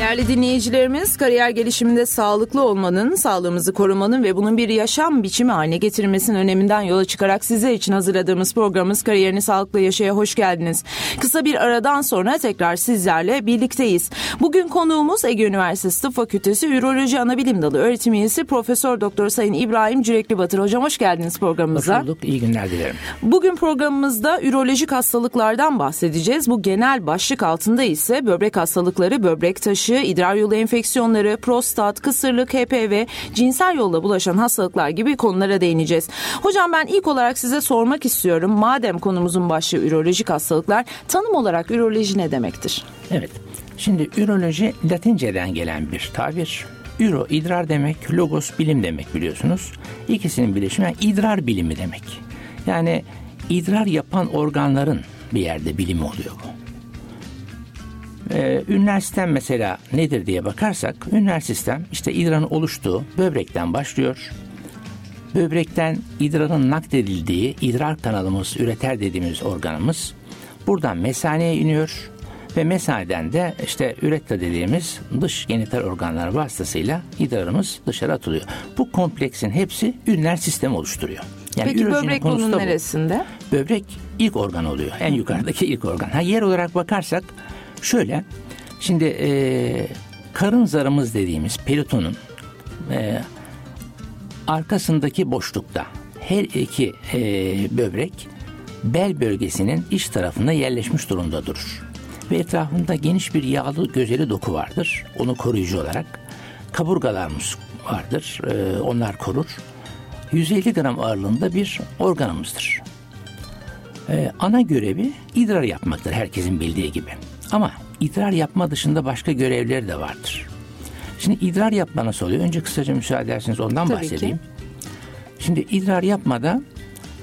Değerli dinleyicilerimiz, kariyer gelişiminde sağlıklı olmanın, sağlığımızı korumanın ve bunun bir yaşam biçimi haline getirilmesinin öneminden yola çıkarak sizler için hazırladığımız programımız Kariyerini Sağlıklı Yaşaya hoş geldiniz. Kısa bir aradan sonra tekrar sizlerle birlikteyiz. Bugün konuğumuz Ege Üniversitesi Tıp Fakültesi Üroloji Anabilim Dalı öğretim üyesi Profesör Doktor Sayın İbrahim Cürekli Batır. Hocam hoş geldiniz programımıza. Hoş bulduk, iyi günler dilerim. Bugün programımızda ürolojik hastalıklardan bahsedeceğiz. Bu genel başlık altında ise böbrek hastalıkları, böbrek taşı, başı, idrar yolu enfeksiyonları, prostat, kısırlık, HPV, cinsel yolla bulaşan hastalıklar gibi konulara değineceğiz. Hocam ben ilk olarak size sormak istiyorum. Madem konumuzun başlığı ürolojik hastalıklar, tanım olarak üroloji ne demektir? Evet. Şimdi üroloji Latinceden gelen bir tabir. Üro idrar demek, logos bilim demek biliyorsunuz. İkisinin birleşimi idrar bilimi demek. Yani idrar yapan organların bir yerde bilimi oluyor bu. Ee, ünler sistem mesela nedir diye bakarsak ünler sistem işte idrarın oluştuğu böbrekten başlıyor. Böbrekten idrarın nakledildiği idrar kanalımız, üreter dediğimiz organımız buradan mesaneye iniyor ve mesaneden de işte üretra dediğimiz dış genital organlar vasıtasıyla idrarımız dışarı atılıyor. Bu kompleksin hepsi ünler sistemi oluşturuyor. Yani Peki böbrek bunun neresinde? Böbrek ilk organ oluyor. En yukarıdaki ilk organ. Ha yer olarak bakarsak Şöyle, şimdi e, karın zarımız dediğimiz peritonun e, arkasındaki boşlukta her iki e, böbrek bel bölgesinin iç tarafında yerleşmiş durumda durur. Ve etrafında geniş bir yağlı gözeli doku vardır. Onu koruyucu olarak. Kaburgalarımız vardır. E, onlar korur. 150 gram ağırlığında bir organımızdır. E, ana görevi idrar yapmaktır herkesin bildiği gibi. Ama idrar yapma dışında başka görevleri de vardır. Şimdi idrar yapma nasıl oluyor? Önce kısaca müsaade ederseniz ondan Tabii bahsedeyim. Ki. Şimdi idrar yapmada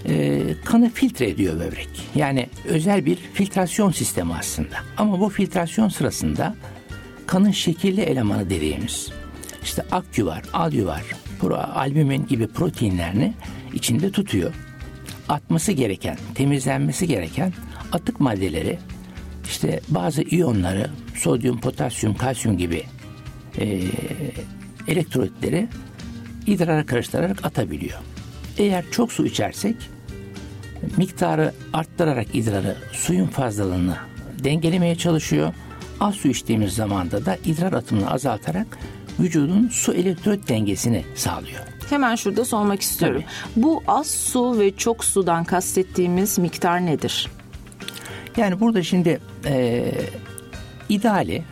e, kanı filtre ediyor böbrek. Yani özel bir filtrasyon sistemi aslında. Ama bu filtrasyon sırasında kanın şekilli elemanı dediğimiz işte aküvar, alyuvar, pro, albümin gibi proteinlerini içinde tutuyor. Atması gereken, temizlenmesi gereken atık maddeleri işte bazı iyonları sodyum, potasyum, kalsiyum gibi e, elektrolitleri idrara karıştırarak atabiliyor. Eğer çok su içersek miktarı arttırarak idrarı suyun fazlalığını dengelemeye çalışıyor. Az su içtiğimiz zamanda da idrar atımını azaltarak vücudun su elektrolit dengesini sağlıyor. Hemen şurada sormak istiyorum. Tabii. Bu az su ve çok sudan kastettiğimiz miktar nedir? Yani burada şimdi e, ideali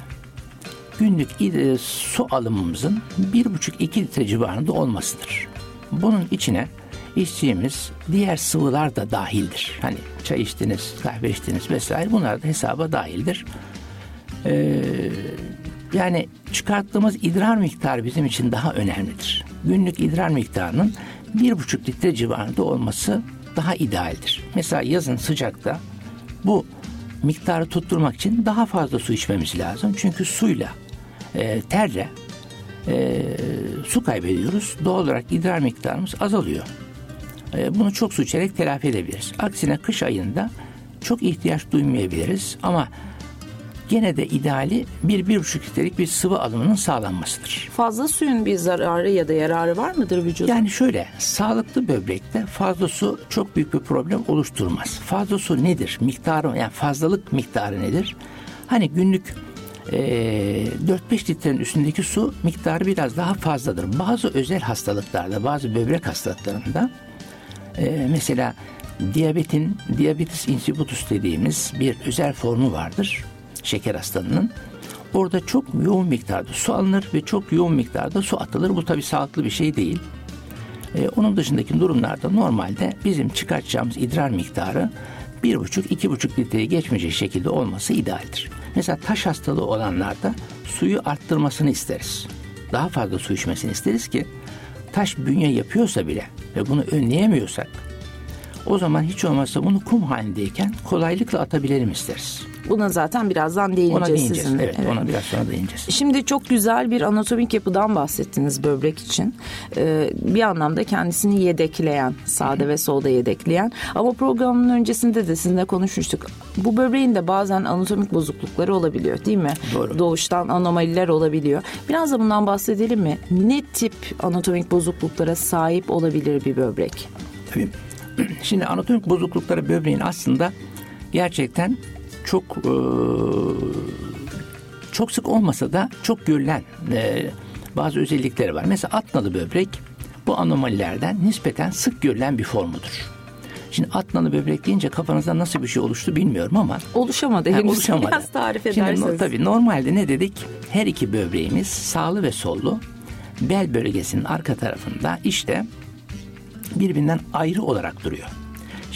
günlük e, su alımımızın bir buçuk iki litre civarında olmasıdır. Bunun içine içtiğimiz diğer sıvılar da dahildir. Hani çay içtiniz, kahve içtiniz vesaire bunlar da hesaba dahildir. Ee, yani çıkarttığımız idrar miktarı bizim için daha önemlidir. Günlük idrar miktarının bir buçuk litre civarında olması daha idealdir. Mesela yazın sıcakta bu miktarı tutturmak için daha fazla su içmemiz lazım. Çünkü suyla, e, terle e, su kaybediyoruz. Doğal olarak idrar miktarımız azalıyor. E, bunu çok su içerek telafi edebiliriz. Aksine kış ayında çok ihtiyaç duymayabiliriz ama gene de ideali bir, bir buçuk litrelik bir sıvı alımının sağlanmasıdır. Fazla suyun bir zararı ya da yararı var mıdır vücuda? Yani şöyle, sağlıklı böbrekte fazla su çok büyük bir problem oluşturmaz. Fazla su nedir? Miktarı, yani fazlalık miktarı nedir? Hani günlük e, 4-5 litrenin üstündeki su miktarı biraz daha fazladır. Bazı özel hastalıklarda, bazı böbrek hastalıklarında e, mesela diyabetin, diabetes insipidus dediğimiz bir özel formu vardır şeker hastalığının. Orada çok yoğun miktarda su alınır ve çok yoğun miktarda su atılır. Bu tabi sağlıklı bir şey değil. Ee, onun dışındaki durumlarda normalde bizim çıkartacağımız idrar miktarı bir buçuk iki buçuk litreye geçmeyecek şekilde olması idealdir. Mesela taş hastalığı olanlarda suyu arttırmasını isteriz. Daha fazla su içmesini isteriz ki taş bünye yapıyorsa bile ve bunu önleyemiyorsak o zaman hiç olmazsa bunu kum halindeyken kolaylıkla atabilelim isteriz. Buna zaten birazdan değineceğiz, ona değineceğiz. sizinle. Evet, evet, ona biraz sonra değineceğiz. Şimdi çok güzel bir anatomik yapıdan bahsettiniz böbrek için. Ee, bir anlamda kendisini yedekleyen, sağda ve solda yedekleyen. Ama programın öncesinde de sizinle konuşmuştuk. Bu böbreğin de bazen anatomik bozuklukları olabiliyor değil mi? Doğru. Doğuştan anomaliler olabiliyor. Biraz da bundan bahsedelim mi? Ne tip anatomik bozukluklara sahip olabilir bir böbrek? Tabii. Şimdi anatomik bozuklukları böbreğin aslında gerçekten çok e, çok sık olmasa da çok görülen e, bazı özellikleri var. Mesela atnalı böbrek bu anomalilerden nispeten sık görülen bir formudur. Şimdi atnalı böbrek deyince kafanızda nasıl bir şey oluştu bilmiyorum ama Oluşamadı henüz. oluşamadı. Biraz tarif Şimdi ederseniz. no- tabii normalde ne dedik? Her iki böbreğimiz sağlı ve sollu bel bölgesinin arka tarafında işte birbirinden ayrı olarak duruyor.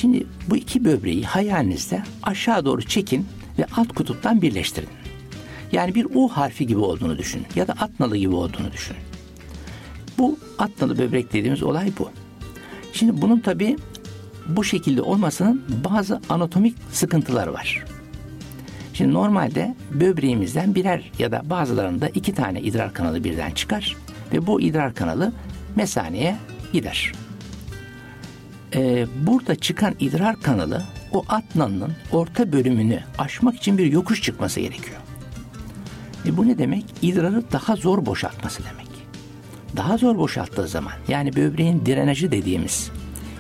Şimdi bu iki böbreği hayalinizde aşağı doğru çekin ve alt kutuptan birleştirin. Yani bir U harfi gibi olduğunu düşünün ya da atnalı gibi olduğunu düşünün. Bu atnalı böbrek dediğimiz olay bu. Şimdi bunun tabii bu şekilde olmasının bazı anatomik sıkıntıları var. Şimdi normalde böbreğimizden birer ya da bazılarında iki tane idrar kanalı birden çıkar ve bu idrar kanalı mesaneye gider. Ee, burada çıkan idrar kanalı o atnanın orta bölümünü aşmak için bir yokuş çıkması gerekiyor. E bu ne demek? İdrarı daha zor boşaltması demek. Daha zor boşalttığı zaman yani böbreğin drenajı dediğimiz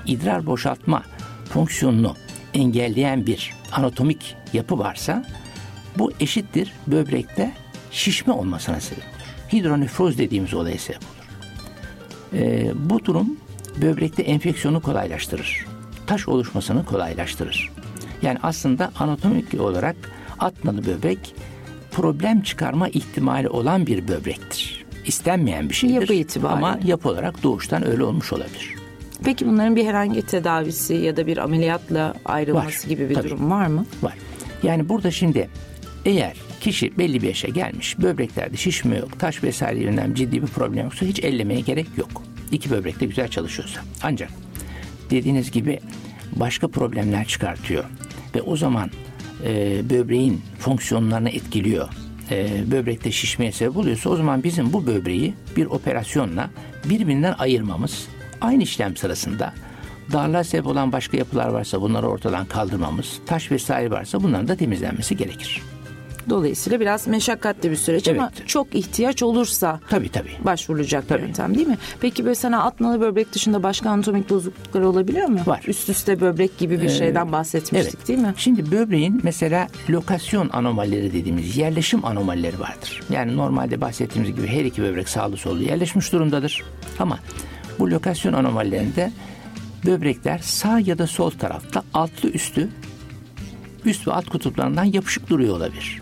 idrar boşaltma fonksiyonunu engelleyen bir anatomik yapı varsa bu eşittir böbrekte şişme olmasına sebep olur. Hidronefroz dediğimiz olaya sebep olur. Ee, bu durum böbrekte enfeksiyonu kolaylaştırır. Taş oluşmasını kolaylaştırır. Yani aslında anatomik olarak atnalı böbrek problem çıkarma ihtimali olan bir böbrektir. İstenmeyen bir şeydir. Yapı itibariyle. Ama yapı olarak doğuştan öyle olmuş olabilir. Peki bunların bir herhangi tedavisi ya da bir ameliyatla ayrılması Var, gibi bir tabii. durum var mı? Var. Yani burada şimdi eğer kişi belli bir yaşa gelmiş, böbreklerde şişme yok, taş vesaire yönünden ciddi bir problem yoksa hiç ellemeye gerek yok. İki böbrek de güzel çalışıyorsa. Ancak dediğiniz gibi başka problemler çıkartıyor ve o zaman e, böbreğin fonksiyonlarını etkiliyor. E, böbrekte şişmeye sebep oluyorsa o zaman bizim bu böbreği bir operasyonla birbirinden ayırmamız, aynı işlem sırasında darlığa sebep olan başka yapılar varsa bunları ortadan kaldırmamız, taş vesaire varsa bunların da temizlenmesi gerekir. Dolayısıyla biraz meşakkatli bir süreç ama Evet. çok ihtiyaç olursa Tabii tabii. başvurulacak bir Tabii. yöntem değil mi? Peki böyle sana atnalı böbrek dışında başka anatomik bozukluklar olabiliyor mu? Var. Ee, Üst üste böbrek gibi bir şeyden bahsetmiştik Evet. değil mi? Şimdi böbreğin mesela lokasyon anomalileri dediğimiz yerleşim anomalileri vardır. Yani normalde bahsettiğimiz gibi her iki böbrek sağlı sollu yerleşmiş durumdadır. Ama bu lokasyon anomalilerinde böbrekler sağ ya da sol tarafta altlı üstü üst ve alt kutuplarından yapışık duruyor olabilir.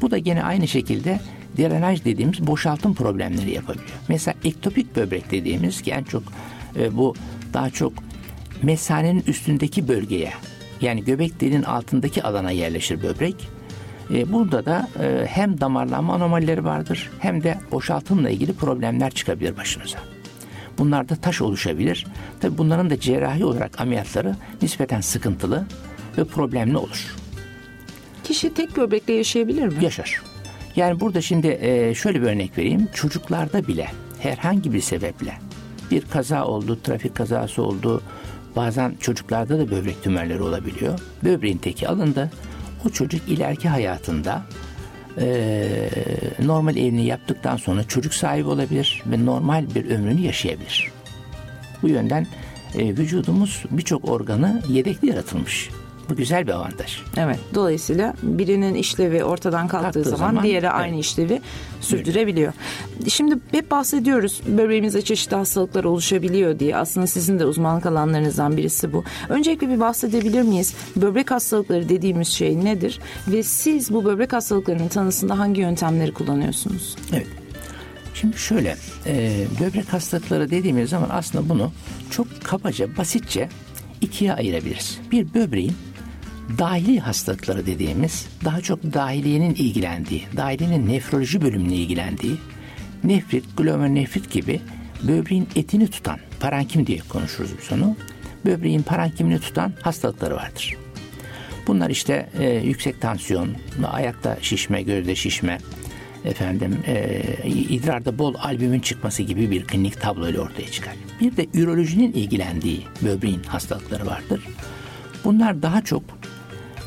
Bu da gene aynı şekilde drenaj dediğimiz boşaltım problemleri yapabiliyor. Mesela ektopik böbrek dediğimiz en çok e, bu daha çok mesanenin üstündeki bölgeye yani göbek deliğinin altındaki alana yerleşir böbrek. E, burada da e, hem damarlanma anomalileri vardır hem de boşaltımla ilgili problemler çıkabilir başınıza. Bunlarda taş oluşabilir. Tabi bunların da cerrahi olarak ameliyatları nispeten sıkıntılı ve problemli olur. Kişi tek böbrekle yaşayabilir mi? Yaşar. Yani burada şimdi e, şöyle bir örnek vereyim. Çocuklarda bile herhangi bir sebeple bir kaza oldu, trafik kazası oldu. Bazen çocuklarda da böbrek tümörleri olabiliyor. Böbreğin teki alındı. O çocuk ileriki hayatında e, normal evini yaptıktan sonra çocuk sahibi olabilir ve normal bir ömrünü yaşayabilir. Bu yönden e, vücudumuz birçok organı yedekli yaratılmış. Bu güzel bir avantaj. Evet. Dolayısıyla birinin işlevi ortadan kalktığı Kalktığı zaman, zaman, diğeri evet. aynı işlevi sürdürebiliyor. Şimdi hep bahsediyoruz böbreğimizde çeşitli hastalıklar oluşabiliyor diye. Aslında sizin de uzmanlık alanlarınızdan birisi bu. Öncelikle bir bahsedebilir miyiz? Böbrek hastalıkları dediğimiz şey nedir? Ve siz bu böbrek hastalıklarının tanısında hangi yöntemleri kullanıyorsunuz? Evet. Şimdi şöyle, e, böbrek hastalıkları dediğimiz zaman aslında bunu çok kabaca, basitçe ikiye ayırabiliriz. Bir böbreğin dahili hastalıkları dediğimiz, daha çok dahiliyenin ilgilendiği, dahiliyenin nefroloji bölümüne ilgilendiği, nefrit, glomerulonefrit gibi böbreğin etini tutan, parenkim diye konuşuruz biz onu, böbreğin parenkimini tutan hastalıkları vardır. Bunlar işte e, yüksek tansiyon, ayakta şişme, gözde şişme, efendim e, idrarda bol albümin çıkması gibi bir klinik tablo ile ortaya çıkar. Bir de ürolojinin ilgilendiği böbreğin hastalıkları vardır. Bunlar daha çok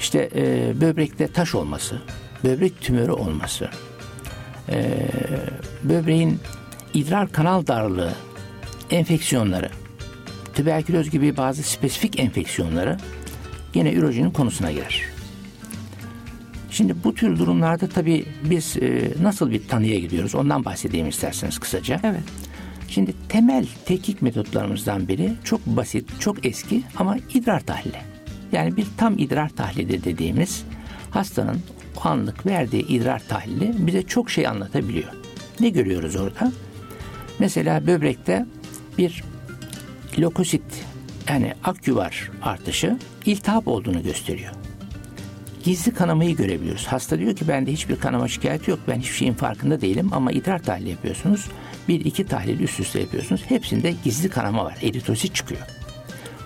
işte e, böbrekte taş olması, böbrek tümörü olması, e, böbreğin idrar kanal darlığı, enfeksiyonları, tüberküloz gibi bazı spesifik enfeksiyonları yine ürolojinin konusuna girer. Şimdi bu tür durumlarda tabii biz e, nasıl bir tanıya gidiyoruz ondan bahsedeyim isterseniz kısaca. Evet. Şimdi temel tetkik metotlarımızdan biri çok basit, çok eski ama idrar tahlili. Yani bir tam idrar tahlili dediğimiz hastanın o anlık verdiği idrar tahlili bize çok şey anlatabiliyor. Ne görüyoruz orada? Mesela böbrekte bir lokosit yani aküvar artışı iltihap olduğunu gösteriyor. Gizli kanamayı görebiliyoruz. Hasta diyor ki bende hiçbir kanama şikayeti yok. Ben hiçbir şeyin farkında değilim ama idrar tahlili yapıyorsunuz. Bir iki tahlil üst üste yapıyorsunuz. Hepsinde gizli kanama var. Eritrosit çıkıyor.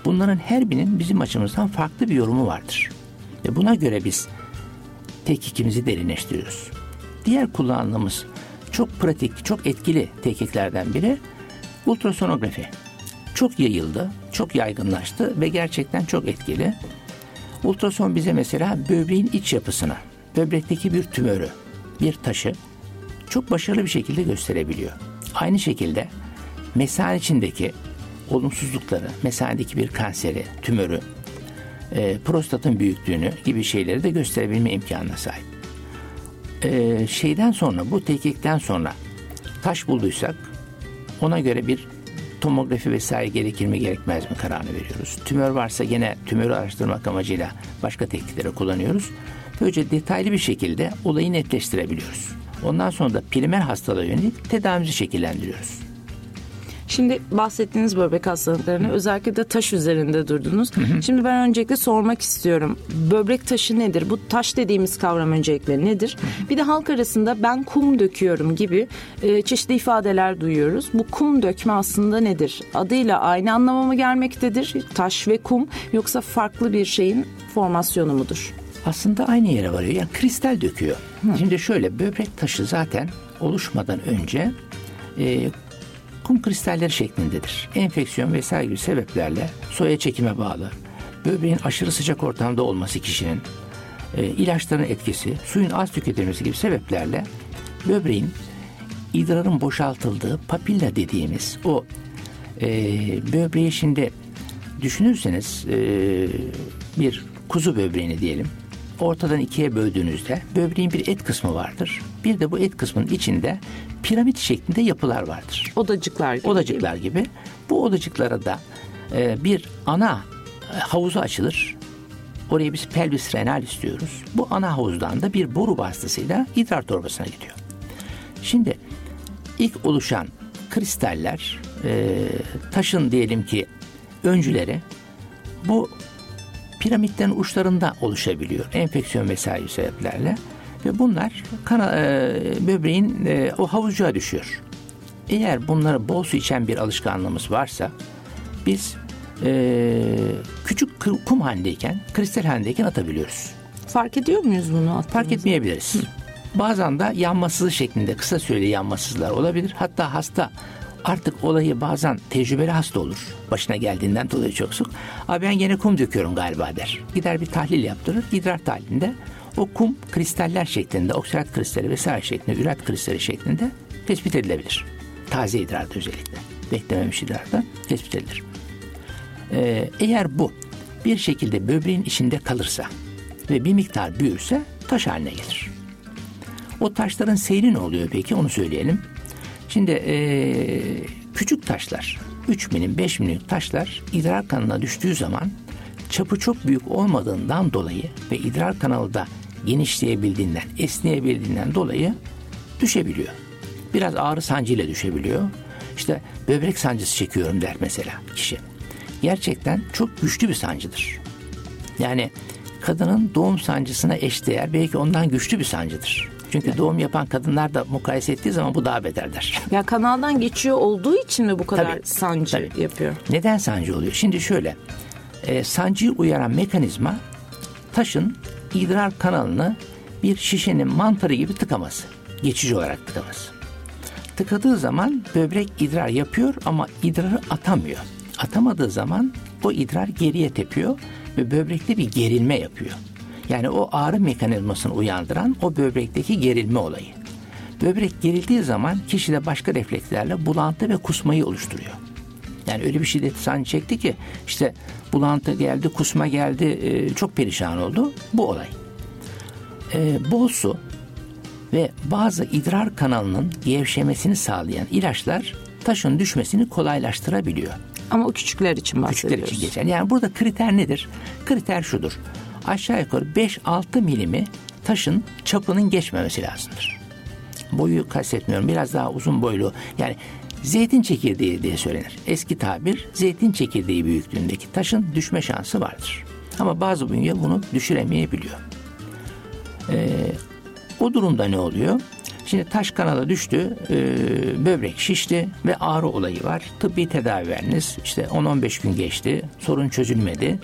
Bunların her birinin bizim açımızdan farklı bir yorumu vardır. Ve buna göre biz tetkikimizi derinleştiriyoruz. Diğer kullandığımız çok pratik, çok etkili tetkiklerden biri ultrasonografi. Çok yayıldı, çok yaygınlaştı ve gerçekten çok etkili. Ultrason bize mesela böbreğin iç yapısını, böbrekteki bir tümörü, bir taşı çok başarılı bir şekilde gösterebiliyor. Aynı şekilde mesan içindeki olumsuzlukları, mesanedeki bir kanseri, tümörü, e, prostatın büyüklüğünü gibi şeyleri de gösterebilme imkanına sahip. E, şeyden sonra, bu tetkikten sonra taş bulduysak ona göre bir tomografi vesaire gerekir mi gerekmez mi kararını veriyoruz. Tümör varsa yine tümörü araştırmak amacıyla başka teknikleri kullanıyoruz. Böylece detaylı bir şekilde olayı netleştirebiliyoruz. Ondan sonra da primer hastalığa yönelik tedavimizi şekillendiriyoruz. Şimdi bahsettiğiniz böbrek hastalıklarını özellikle de taş üzerinde durdunuz. Şimdi ben öncelikle sormak istiyorum. Böbrek taşı nedir? Bu taş dediğimiz kavram öncelikle nedir? Bir de halk arasında ben kum döküyorum gibi e, çeşitli ifadeler duyuyoruz. Bu kum dökme aslında nedir? Adıyla aynı anlama mı gelmektedir? Taş ve kum yoksa farklı bir şeyin formasyonu mudur? Aslında aynı yere varıyor. Yani kristal döküyor. Şimdi şöyle böbrek taşı zaten oluşmadan önce e, kum kristalleri şeklindedir. Enfeksiyon vesaire gibi sebeplerle soya çekime bağlı, böbreğin aşırı sıcak ortamda olması kişinin, e, ilaçların etkisi, suyun az tüketilmesi gibi sebeplerle böbreğin idrarın boşaltıldığı papilla dediğimiz o e, böbreği şimdi düşünürseniz e, bir kuzu böbreğini diyelim ortadan ikiye böldüğünüzde böbreğin bir et kısmı vardır. Bir de bu et kısmının içinde piramit şeklinde yapılar vardır. Odacıklar gibi. Odacıklar gibi. Bu odacıklara da e, bir ana e, havuzu açılır. Oraya biz pelvis renal istiyoruz. Bu ana havuzdan da bir boru vasıtasıyla idrar torbasına gidiyor. Şimdi ilk oluşan kristaller e, taşın diyelim ki öncüleri bu piramitlerin uçlarında oluşabiliyor. Enfeksiyon vesaire sebeplerle. Ve bunlar kana, e, böbreğin e, o havuzcuğa düşüyor. Eğer bunları bol su içen bir alışkanlığımız varsa biz e, küçük kum halindeyken, kristal halindeyken atabiliyoruz. Fark ediyor muyuz bunu attığımızda? Fark etmeyebiliriz. Hı. Bazen de yanmasız şeklinde kısa süreli yanmasızlar olabilir. Hatta hasta artık olayı bazen tecrübeli hasta olur. Başına geldiğinden dolayı çok sık. Abi ben gene kum döküyorum galiba der. Gider bir tahlil yaptırır. İdrar tahlilinde o kum kristaller şeklinde, oksidat kristali vesaire şeklinde, üret kristali şeklinde tespit edilebilir. Taze idrarda özellikle. Beklememiş idrarda tespit edilir. Ee, eğer bu bir şekilde böbreğin içinde kalırsa ve bir miktar büyürse taş haline gelir. O taşların seyri ne oluyor peki onu söyleyelim. Şimdi ee, küçük taşlar, 3 milim 5 milim taşlar idrar kanalına düştüğü zaman çapı çok büyük olmadığından dolayı ve idrar kanalı da genişleyebildiğinden, esneyebildiğinden dolayı düşebiliyor. Biraz ağrı sancıyla düşebiliyor. İşte böbrek sancısı çekiyorum der mesela kişi. Gerçekten çok güçlü bir sancıdır. Yani kadının doğum sancısına eşdeğer belki ondan güçlü bir sancıdır. Çünkü evet. doğum yapan kadınlar da mukayese ettiği zaman bu daha beterdir. Ya kanaldan geçiyor olduğu için mi bu kadar tabii, sancı tabii. yapıyor? Neden sancı oluyor? Şimdi şöyle, e, sancıyı uyaran mekanizma taşın idrar kanalını bir şişenin mantarı gibi tıkaması. Geçici olarak tıkaması. Tıkadığı zaman böbrek idrar yapıyor ama idrarı atamıyor. Atamadığı zaman o idrar geriye tepiyor ve böbrekte bir gerilme yapıyor. Yani o ağrı mekanizmasını uyandıran o böbrekteki gerilme olayı. Böbrek gerildiği zaman kişide başka reflekslerle bulantı ve kusmayı oluşturuyor. Yani öyle bir şiddet sancı çekti ki işte bulantı geldi, kusma geldi, e, çok perişan oldu. Bu olay. E, bol su ve bazı idrar kanalının gevşemesini sağlayan ilaçlar taşın düşmesini kolaylaştırabiliyor. Ama o küçükler için bahsediyoruz. Küçükler için geçer. Yani burada kriter nedir? Kriter şudur. Aşağı yukarı 5-6 milimi taşın çapının geçmemesi lazımdır. Boyu kastetmiyorum. Biraz daha uzun boylu. Yani zeytin çekirdeği diye söylenir. Eski tabir zeytin çekirdeği büyüklüğündeki taşın düşme şansı vardır. Ama bazı bünye bunu düşüremeyebiliyor. Ee, o durumda ne oluyor? Şimdi taş kanala düştü, e, böbrek şişti ve ağrı olayı var. Tıbbi tedavi veriniz. İşte 10-15 gün geçti, sorun çözülmedi.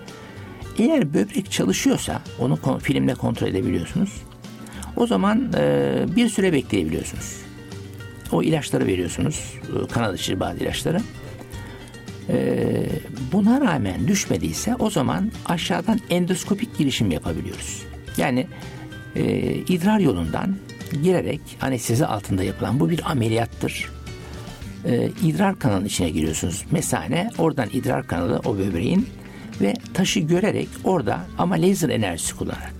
Eğer böbrek çalışıyorsa, onu kon- filmle kontrol edebiliyorsunuz. O zaman e, bir süre bekleyebiliyorsunuz. O ilaçları veriyorsunuz, e, kanal içi bazı ilaçları. E, buna rağmen düşmediyse o zaman aşağıdan endoskopik girişim yapabiliyoruz. Yani e, idrar yolundan girerek anestezi altında yapılan bu bir ameliyattır. E, idrar kanalının içine giriyorsunuz. Mesane oradan idrar kanalı o böbreğin ve taşı görerek orada ama lazer enerjisi kullanarak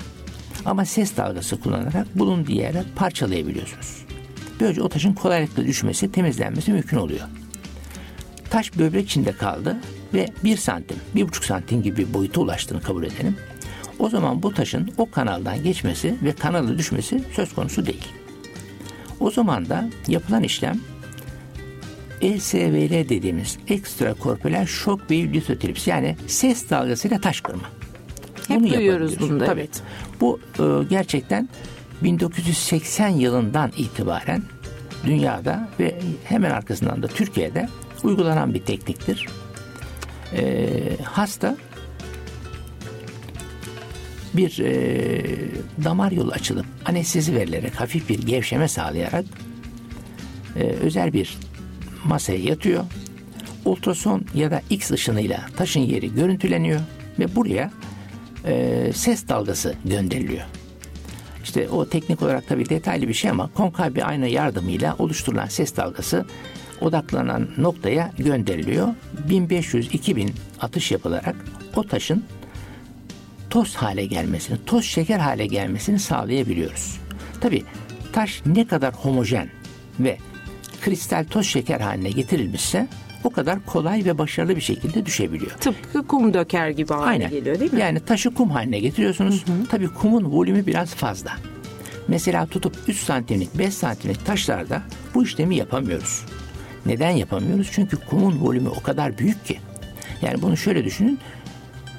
ama ses dalgası kullanarak bulunduğu yere parçalayabiliyorsunuz. Böylece o taşın kolaylıkla düşmesi, temizlenmesi mümkün oluyor. Taş böbrek içinde kaldı ve bir santim, bir buçuk santim gibi bir boyuta ulaştığını kabul edelim. O zaman bu taşın o kanaldan geçmesi ve kanala düşmesi söz konusu değil. O zaman da yapılan işlem ESVL dediğimiz ekstrakorporeal shock wave lithotripsy yani ses dalgasıyla taş kırma. Hep duyuyoruz bunu da, Tabii. evet. Bu e, gerçekten 1980 yılından itibaren dünyada ve hemen arkasından da Türkiye'de uygulanan bir tekniktir. E, hasta bir e, damar yolu açılıp anestezi verilerek hafif bir gevşeme sağlayarak e, özel bir masaya yatıyor. Ultrason ya da X ışınıyla taşın yeri görüntüleniyor ve buraya e, ses dalgası gönderiliyor. İşte o teknik olarak tabii detaylı bir şey ama konkav bir ayna yardımıyla oluşturulan ses dalgası odaklanan noktaya gönderiliyor. 1500-2000 atış yapılarak o taşın toz hale gelmesini, toz şeker hale gelmesini sağlayabiliyoruz. Tabii taş ne kadar homojen ve kristal toz şeker haline getirilmişse o kadar kolay ve başarılı bir şekilde düşebiliyor. Tıpkı kum döker gibi haline Aynen. geliyor değil mi? Yani taşı kum haline getiriyorsunuz. Tabii kumun volümü biraz fazla. Mesela tutup 3 santimlik 5 santimlik taşlarda bu işlemi yapamıyoruz. Neden yapamıyoruz? Çünkü kumun volümü o kadar büyük ki. Yani bunu şöyle düşünün.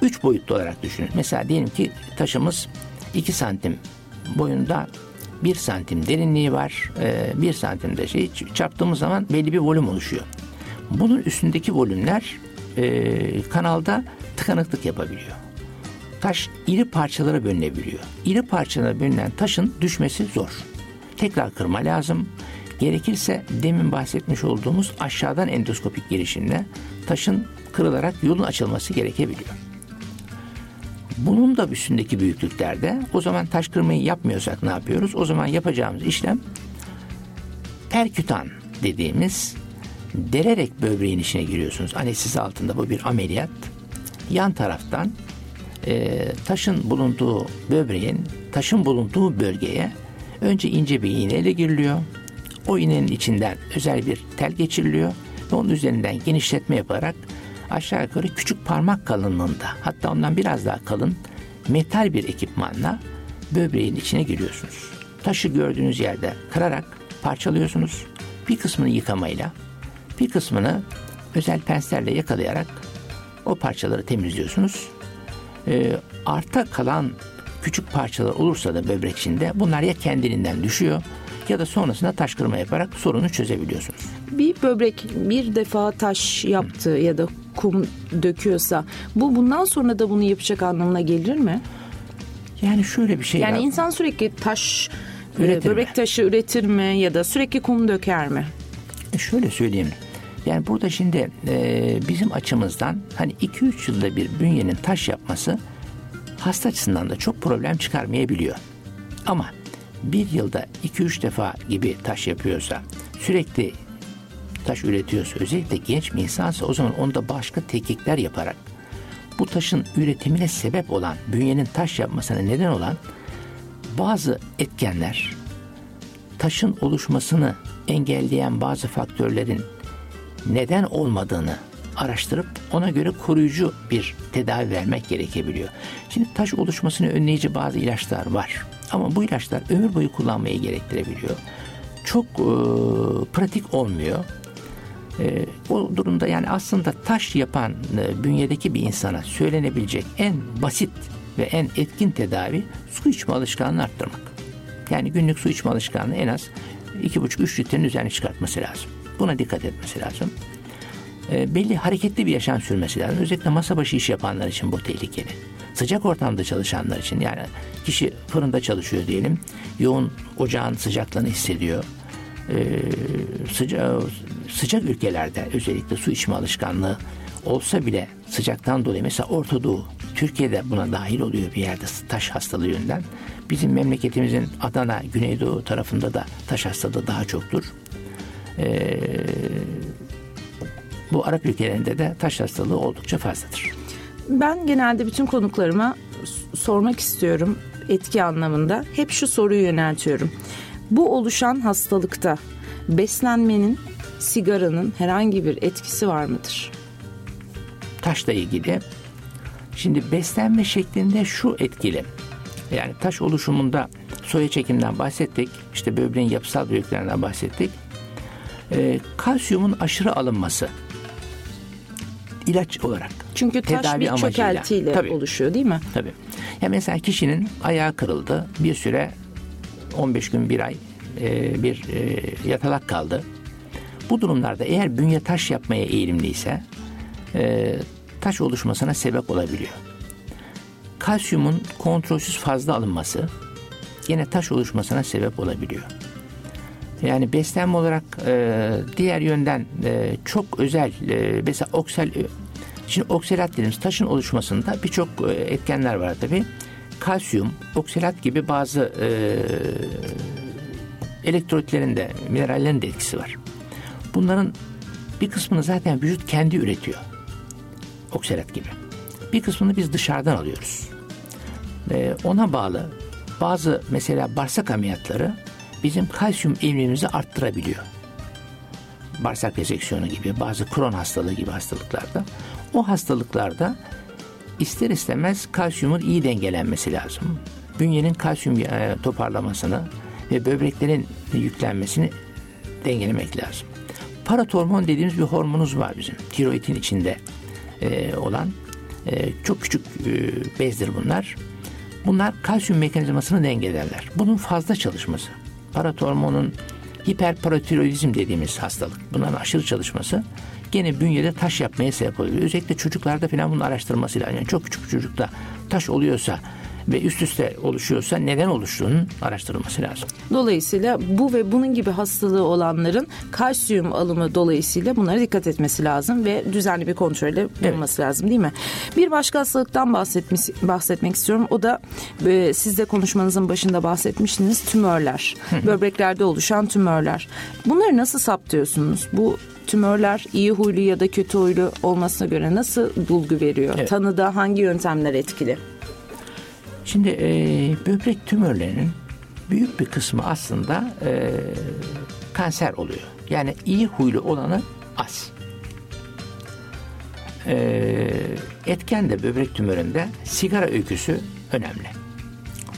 3 boyutlu olarak düşünün. Mesela diyelim ki taşımız 2 santim boyunda 1 santim derinliği var. 1 santimde şey çarptığımız zaman belli bir volüm oluşuyor. Bunun üstündeki volümler e, kanalda tıkanıklık yapabiliyor. Taş iri parçalara bölünebiliyor. İri parçalara bölünen taşın düşmesi zor. Tekrar kırma lazım. Gerekirse demin bahsetmiş olduğumuz aşağıdan endoskopik girişimle taşın kırılarak yolun açılması gerekebiliyor. Bunun da üstündeki büyüklüklerde o zaman taş kırmayı yapmıyorsak ne yapıyoruz? O zaman yapacağımız işlem perkütan dediğimiz delerek böbreğin içine giriyorsunuz. Anestezi altında bu bir ameliyat. Yan taraftan e, taşın bulunduğu böbreğin taşın bulunduğu bölgeye önce ince bir iğneyle giriliyor. O iğnenin içinden özel bir tel geçiriliyor ve onun üzerinden genişletme yaparak aşağı yukarı küçük parmak kalınlığında hatta ondan biraz daha kalın metal bir ekipmanla böbreğin içine giriyorsunuz. Taşı gördüğünüz yerde kırarak parçalıyorsunuz. Bir kısmını yıkamayla, bir kısmını özel penslerle yakalayarak o parçaları temizliyorsunuz. Ee, arta kalan küçük parçalar olursa da böbrek içinde bunlar ya kendiliğinden düşüyor ya da sonrasında taş kırma yaparak sorunu çözebiliyorsunuz. Bir böbrek bir defa taş yaptı ya da kum döküyorsa bu bundan sonra da bunu yapacak anlamına gelir mi? Yani şöyle bir şey Yani var. insan sürekli taş, e, Üretir mi? böbrek taşı üretir mi ya da sürekli kum döker mi? E, Şöyle söyleyeyim. Yani burada şimdi e, bizim açımızdan hani 2-3 yılda bir bünyenin taş yapması hasta açısından da çok problem çıkarmayabiliyor. Ama bir yılda 2-3 defa gibi taş yapıyorsa sürekli taş üretiyorsa özellikle genç bir insansa o zaman onda başka teknikler yaparak bu taşın üretimine sebep olan bünyenin taş yapmasına neden olan bazı etkenler taşın oluşmasını engelleyen bazı faktörlerin neden olmadığını araştırıp ona göre koruyucu bir tedavi vermek gerekebiliyor. Şimdi taş oluşmasını önleyici bazı ilaçlar var. Ama bu ilaçlar ömür boyu kullanmayı gerektirebiliyor. Çok e, pratik olmuyor. E, o durumda yani aslında taş yapan e, bünyedeki bir insana söylenebilecek en basit ve en etkin tedavi su içme alışkanlığını arttırmak. Yani günlük su içme alışkanlığı en az 2,5-3 litrenin üzerine çıkartması lazım. Buna dikkat etmesi lazım. E, belli hareketli bir yaşam sürmesi lazım. Özellikle masa başı iş yapanlar için bu tehlikeli. Sıcak ortamda çalışanlar için yani kişi fırında çalışıyor diyelim. Yoğun ocağın sıcaklığını hissediyor. E, sıca, sıcak ülkelerde özellikle su içme alışkanlığı olsa bile sıcaktan dolayı mesela Orta Doğu Türkiye'de buna dahil oluyor bir yerde taş hastalığı yönden. Bizim memleketimizin Adana, Güneydoğu tarafında da taş hastalığı daha çoktur. Ee, bu Arap ülkelerinde de taş hastalığı oldukça fazladır. Ben genelde bütün konuklarıma sormak istiyorum etki anlamında. Hep şu soruyu yöneltiyorum. Bu oluşan hastalıkta beslenmenin, sigaranın herhangi bir etkisi var mıdır? Taşla ilgili şimdi beslenme şeklinde şu etkili. Yani taş oluşumunda soya çekimden bahsettik. İşte böbreğin yapısal büyüklerinden bahsettik. Ee, kalsiyumun aşırı alınması ilaç olarak Çünkü taş Tedavi bir amacıyla. çökeltiyle Tabii. oluşuyor değil mi? Tabii. Ya mesela kişinin ayağı kırıldı. Bir süre 15 gün bir ay e, bir e, yatalak kaldı. Bu durumlarda eğer bünye taş yapmaya eğilimliyse e, taş oluşmasına sebep olabiliyor. Kalsiyumun kontrolsüz fazla alınması yine taş oluşmasına sebep olabiliyor. Yani beslenme olarak e, diğer yönden e, çok özel e, mesela oksal şimdi oksalat dediğimiz taşın oluşmasında birçok e, etkenler var tabi. Kalsiyum, oksalat gibi bazı e, elektrolitlerin de minerallerin de etkisi var. Bunların bir kısmını zaten vücut kendi üretiyor. Oksalat gibi. Bir kısmını biz dışarıdan alıyoruz. E, ona bağlı bazı mesela bağırsak ameliyatları bizim kalsiyum emimimizi arttırabiliyor. Bağırsak reseksiyonu gibi bazı kron hastalığı gibi hastalıklarda o hastalıklarda ister istemez kalsiyumun iyi dengelenmesi lazım. Bünyenin kalsiyum e, toparlamasını ve böbreklerin yüklenmesini dengelemek lazım. Paratormon dediğimiz bir hormonumuz var bizim. Tiroidin içinde e, olan e, çok küçük bezdir bunlar. Bunlar kalsiyum mekanizmasını dengelerler. Bunun fazla çalışması, paratormonun hiperparatiroidizm dediğimiz hastalık. Bunların aşırı çalışması gene bünyede taş yapmaya sebep oluyor. Özellikle çocuklarda falan bunun araştırması lazım. Yani çok küçük çocukta taş oluyorsa ve üst üste oluşuyorsa neden oluştuğunun araştırılması lazım. Dolayısıyla bu ve bunun gibi hastalığı olanların kalsiyum alımı dolayısıyla bunlara dikkat etmesi lazım ve düzenli bir kontrolle bulunması lazım değil mi? Bir başka hastalıktan bahsetmiş, bahsetmek istiyorum. O da e, siz de konuşmanızın başında bahsetmiştiniz tümörler. Böbreklerde oluşan tümörler. Bunları nasıl saptıyorsunuz? Bu tümörler iyi huylu ya da kötü huylu olmasına göre nasıl bulgu veriyor? Evet. Tanıda hangi yöntemler etkili? Şimdi e, böbrek tümörlerinin büyük bir kısmı aslında e, kanser oluyor. Yani iyi huylu olanı az. E, etken de böbrek tümöründe sigara öyküsü önemli.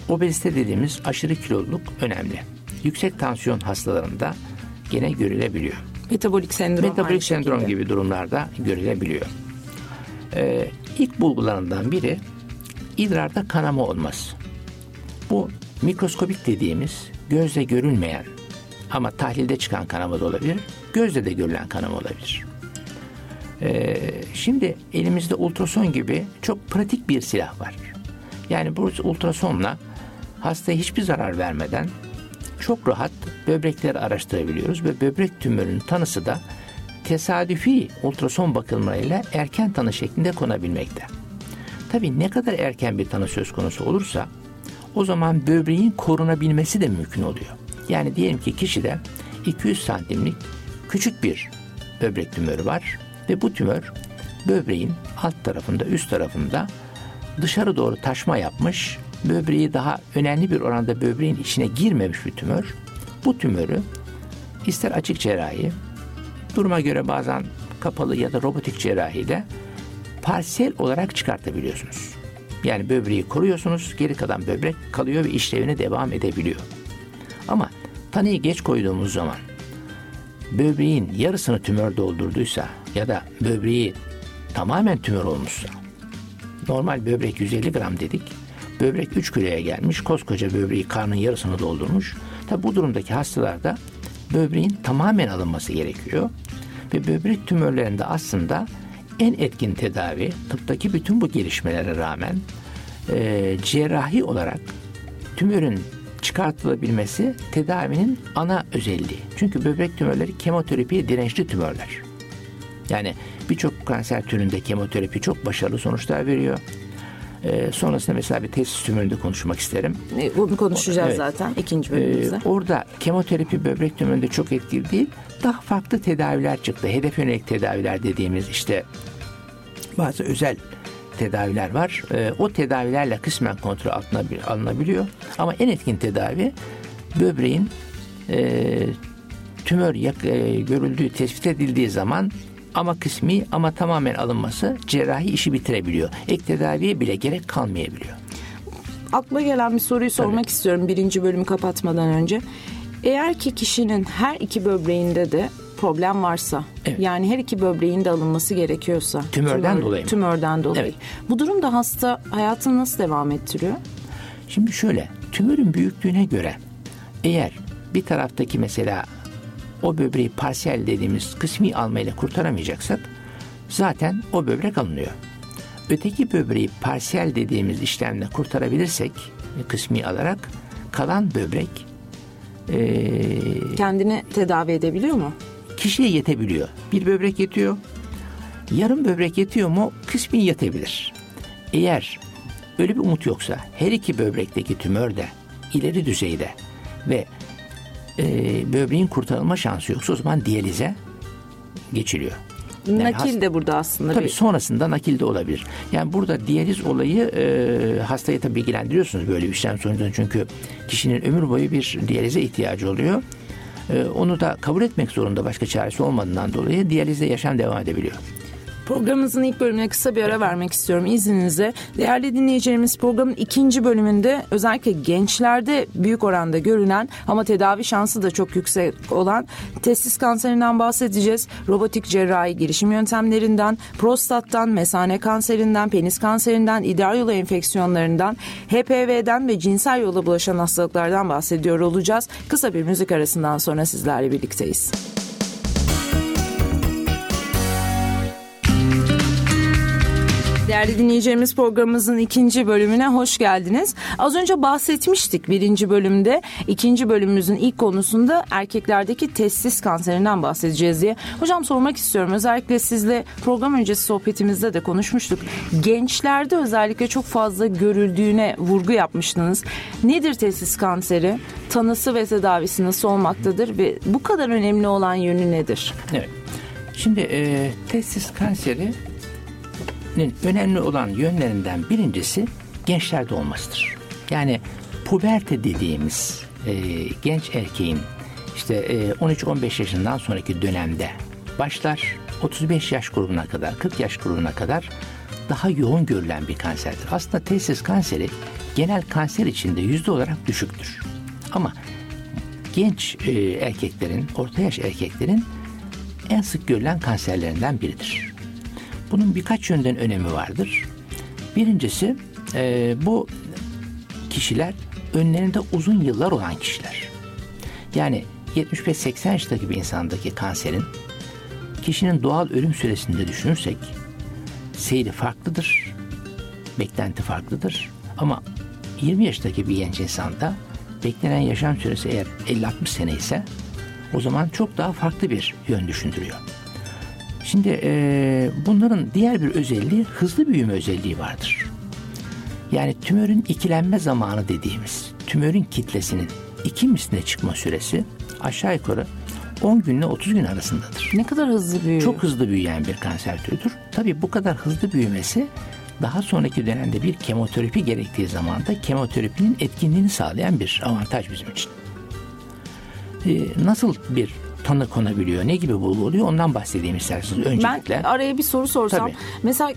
Obezite dediğimiz aşırı kiloluluk önemli. Yüksek tansiyon hastalarında gene görülebiliyor. Metabolik sendrom. Metabolik sendrom şekilde. gibi durumlarda görülebiliyor. Ee, ilk bulgularından biri idrarda kanama olması. Bu mikroskopik dediğimiz gözle görülmeyen ama tahlilde çıkan kanama da olabilir. Gözle de görülen kanama olabilir. Ee, şimdi elimizde ultrason gibi çok pratik bir silah var. Yani bu ultrasonla hastaya hiçbir zarar vermeden çok rahat böbrekleri araştırabiliyoruz ve böbrek tümörünün tanısı da tesadüfi ultrason bakılmalarıyla erken tanı şeklinde konabilmekte. Tabii ne kadar erken bir tanı söz konusu olursa o zaman böbreğin korunabilmesi de mümkün oluyor. Yani diyelim ki kişide 200 santimlik küçük bir böbrek tümörü var ve bu tümör böbreğin alt tarafında üst tarafında dışarı doğru taşma yapmış böbreği daha önemli bir oranda böbreğin içine girmemiş bir tümör. Bu tümörü ister açık cerrahi, duruma göre bazen kapalı ya da robotik cerrahiyle parsel olarak çıkartabiliyorsunuz. Yani böbreği koruyorsunuz, geri kalan böbrek kalıyor ve işlevine devam edebiliyor. Ama tanıyı geç koyduğumuz zaman böbreğin yarısını tümör doldurduysa ya da böbreği tamamen tümör olmuşsa normal böbrek 150 gram dedik. Böbrek 3 kiloya gelmiş. Koskoca böbreği karnın yarısını doldurmuş. Tabi bu durumdaki hastalarda böbreğin tamamen alınması gerekiyor. Ve böbrek tümörlerinde aslında en etkin tedavi tıptaki bütün bu gelişmelere rağmen e, cerrahi olarak tümörün çıkartılabilmesi tedavinin ana özelliği. Çünkü böbrek tümörleri kemoterapiye dirençli tümörler. Yani birçok kanser türünde kemoterapi çok başarılı sonuçlar veriyor. E, sonrasında mesela bir testis tümöründe konuşmak isterim. E, bunu konuşacağız evet. zaten ikinci bölümümüzde. E, orada kemoterapi böbrek tümöründe çok etkili değil. Daha farklı tedaviler çıktı. Hedef yönelik tedaviler dediğimiz işte bazı özel tedaviler var. E, o tedavilerle kısmen kontrol altına alınabiliyor. Ama en etkin tedavi böbreğin e, tümör yak, e, görüldüğü, tespit edildiği zaman ama kısmi ama tamamen alınması cerrahi işi bitirebiliyor. Ek tedaviye bile gerek kalmayabiliyor. Aklıma gelen bir soruyu sormak Tabii. istiyorum birinci bölümü kapatmadan önce. Eğer ki kişinin her iki böbreğinde de problem varsa evet. yani her iki böbreğin de alınması gerekiyorsa tümörden tümör, dolayı mı? tümörden dolayı. Evet. Bu durumda hasta hayatını nasıl devam ettiriyor? Şimdi şöyle tümörün büyüklüğüne göre eğer bir taraftaki mesela o böbreği parsiyel dediğimiz kısmi almayla kurtaramayacaksak zaten o böbrek alınıyor. Öteki böbreği parsiyel dediğimiz işlemle kurtarabilirsek kısmi alarak kalan böbrek e, kendini tedavi edebiliyor mu? Kişiye yetebiliyor. Bir böbrek yetiyor. Yarım böbrek yetiyor mu kısmi yetebilir. Eğer öyle bir umut yoksa her iki böbrekteki tümör de ileri düzeyde ve e, böbreğin kurtarılma şansı yoksa o zaman diyalize geçiliyor. Yani nakil hast- de burada aslında. Tabii bir... sonrasında nakil de olabilir. Yani burada diyaliz olayı e, hastayı tabii bilgilendiriyorsunuz böyle bir işlem sonucunda. Çünkü kişinin ömür boyu bir diyalize ihtiyacı oluyor. E, onu da kabul etmek zorunda başka çaresi olmadığından dolayı diyalizde yaşam devam edebiliyor. Programımızın ilk bölümüne kısa bir ara vermek istiyorum izninizle. Değerli dinleyicilerimiz programın ikinci bölümünde özellikle gençlerde büyük oranda görünen ama tedavi şansı da çok yüksek olan testis kanserinden bahsedeceğiz. Robotik cerrahi girişim yöntemlerinden, prostattan, mesane kanserinden, penis kanserinden, idrar yolu enfeksiyonlarından, HPV'den ve cinsel yola bulaşan hastalıklardan bahsediyor olacağız. Kısa bir müzik arasından sonra sizlerle birlikteyiz. Değerli dinleyeceğimiz programımızın ikinci bölümüne hoş geldiniz. Az önce bahsetmiştik birinci bölümde. ikinci bölümümüzün ilk konusunda erkeklerdeki testis kanserinden bahsedeceğiz diye. Hocam sormak istiyorum. Özellikle sizle program öncesi sohbetimizde de konuşmuştuk. Gençlerde özellikle çok fazla görüldüğüne vurgu yapmıştınız. Nedir testis kanseri? Tanısı ve tedavisi nasıl olmaktadır ve bu kadar önemli olan yönü nedir? Evet. Şimdi e, testis kanseri önemli olan yönlerinden birincisi gençlerde olmasıdır. Yani puberte dediğimiz e, genç erkeğin işte e, 13-15 yaşından sonraki dönemde başlar 35 yaş grubuna kadar 40 yaş grubuna kadar daha yoğun görülen bir kanserdir. Aslında testis kanseri genel kanser içinde yüzde olarak düşüktür. Ama genç e, erkeklerin, orta yaş erkeklerin en sık görülen kanserlerinden biridir. Bunun birkaç yönden önemi vardır. Birincisi e, bu kişiler önlerinde uzun yıllar olan kişiler. Yani 75-80 yaşındaki bir insandaki kanserin kişinin doğal ölüm süresinde düşünürsek seyri farklıdır, beklenti farklıdır. Ama 20 yaşındaki bir genç insanda beklenen yaşam süresi eğer 50-60 sene ise o zaman çok daha farklı bir yön düşündürüyor. Şimdi e, bunların diğer bir özelliği hızlı büyüme özelliği vardır. Yani tümörün ikilenme zamanı dediğimiz tümörün kitlesinin iki misline çıkma süresi aşağı yukarı 10 günle 30 gün arasındadır. Ne kadar hızlı büyüyor. Çok hızlı büyüyen bir kanser türüdür. Tabii bu kadar hızlı büyümesi daha sonraki dönemde bir kemoterapi gerektiği zaman da kemoterapinin etkinliğini sağlayan bir avantaj bizim için. Ee, nasıl bir tanı konabiliyor? Ne gibi bulgu oluyor? Ondan bahsedeyim isterseniz öncelikle. Ben araya bir soru sorsam. Tabii. Mesela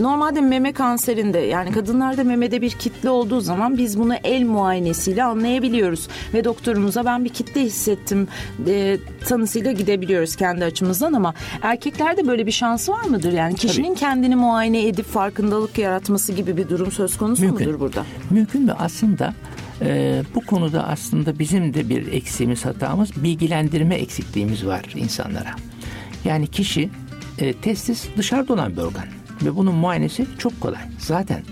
normalde meme kanserinde yani kadınlarda memede bir kitle olduğu zaman biz bunu el muayenesiyle anlayabiliyoruz. Ve doktorumuza ben bir kitle hissettim e, tanısıyla gidebiliyoruz kendi açımızdan ama erkeklerde böyle bir şansı var mıdır? Yani kişinin Tabii. kendini muayene edip farkındalık yaratması gibi bir durum söz konusu Mümkün. mudur burada? Mümkün ve aslında e, bu konuda aslında bizim de bir eksiğimiz hatamız bilgilendirme eksikliğimiz var insanlara. Yani kişi e, testis dışarıda olan bir organ ve bunun muayenesi çok kolay. Zaten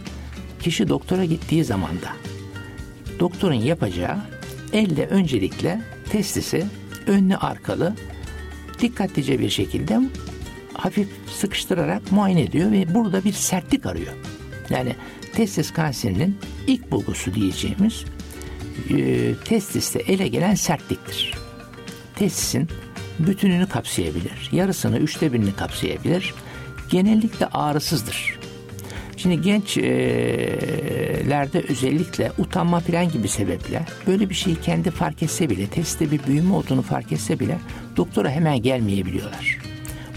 kişi doktora gittiği zaman da doktorun yapacağı elle öncelikle testisi önlü arkalı dikkatlice bir şekilde hafif sıkıştırarak muayene ediyor ve burada bir sertlik arıyor. Yani testis kanserinin ilk bulgusu diyeceğimiz e, testiste ele gelen sertliktir. Testisin bütününü kapsayabilir, yarısını, üçte birini kapsayabilir. Genellikle ağrısızdır. Şimdi gençlerde özellikle utanma falan gibi sebeple böyle bir şeyi kendi fark etse bile, testte bir büyüme olduğunu fark etse bile doktora hemen gelmeyebiliyorlar.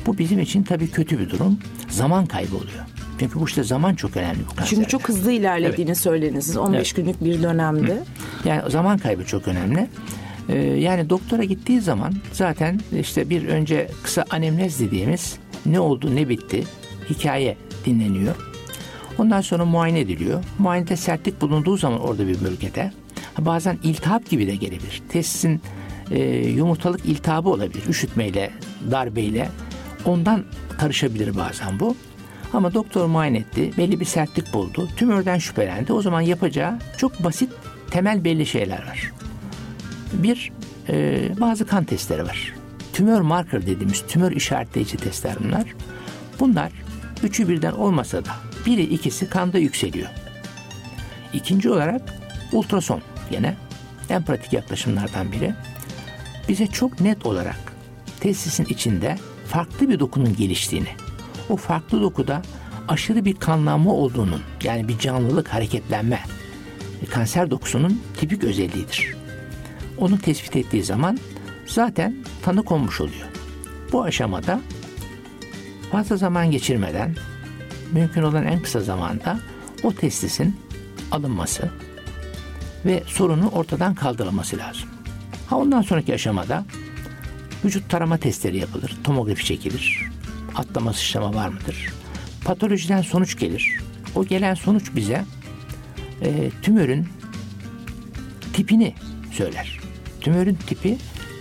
Bu bizim için tabii kötü bir durum. Zaman kaybı oluyor. Çünkü bu işte zaman çok önemli bu kanserde. Çünkü çok hızlı ilerlediğini söylediniz 15 Evet. günlük bir dönemde. Yani zaman kaybı çok önemli. Ee, yani doktora gittiği zaman zaten işte bir önce kısa anemnez dediğimiz ne oldu ne bitti hikaye dinleniyor. Ondan sonra muayene ediliyor. Muayenede sertlik bulunduğu zaman orada bir bölgede bazen iltihap gibi de gelebilir. Testisin e, yumurtalık iltihabı olabilir. Üşütmeyle, darbeyle ondan karışabilir bazen bu. Ama doktor muayene etti, belli bir sertlik buldu, tümörden şüphelendi. O zaman yapacağı çok basit, temel belli şeyler var. Bir, e, bazı kan testleri var. Tümör marker dediğimiz tümör işaretleyici testler bunlar. Bunlar üçü birden olmasa da biri ikisi kanda yükseliyor. İkinci olarak ultrason gene en pratik yaklaşımlardan biri. Bize çok net olarak testisin içinde farklı bir dokunun geliştiğini, o farklı dokuda aşırı bir kanlanma olduğunun yani bir canlılık, hareketlenme kanser dokusunun tipik özelliğidir. Onu tespit ettiği zaman zaten tanı konmuş oluyor. Bu aşamada fazla zaman geçirmeden mümkün olan en kısa zamanda o testisin alınması ve sorunun ortadan kaldırılması lazım. Ha ondan sonraki aşamada vücut tarama testleri yapılır, tomografi çekilir, atlama sıçrama var mıdır? Patolojiden sonuç gelir. O gelen sonuç bize e, tümörün tipini söyler. Tümörün tipi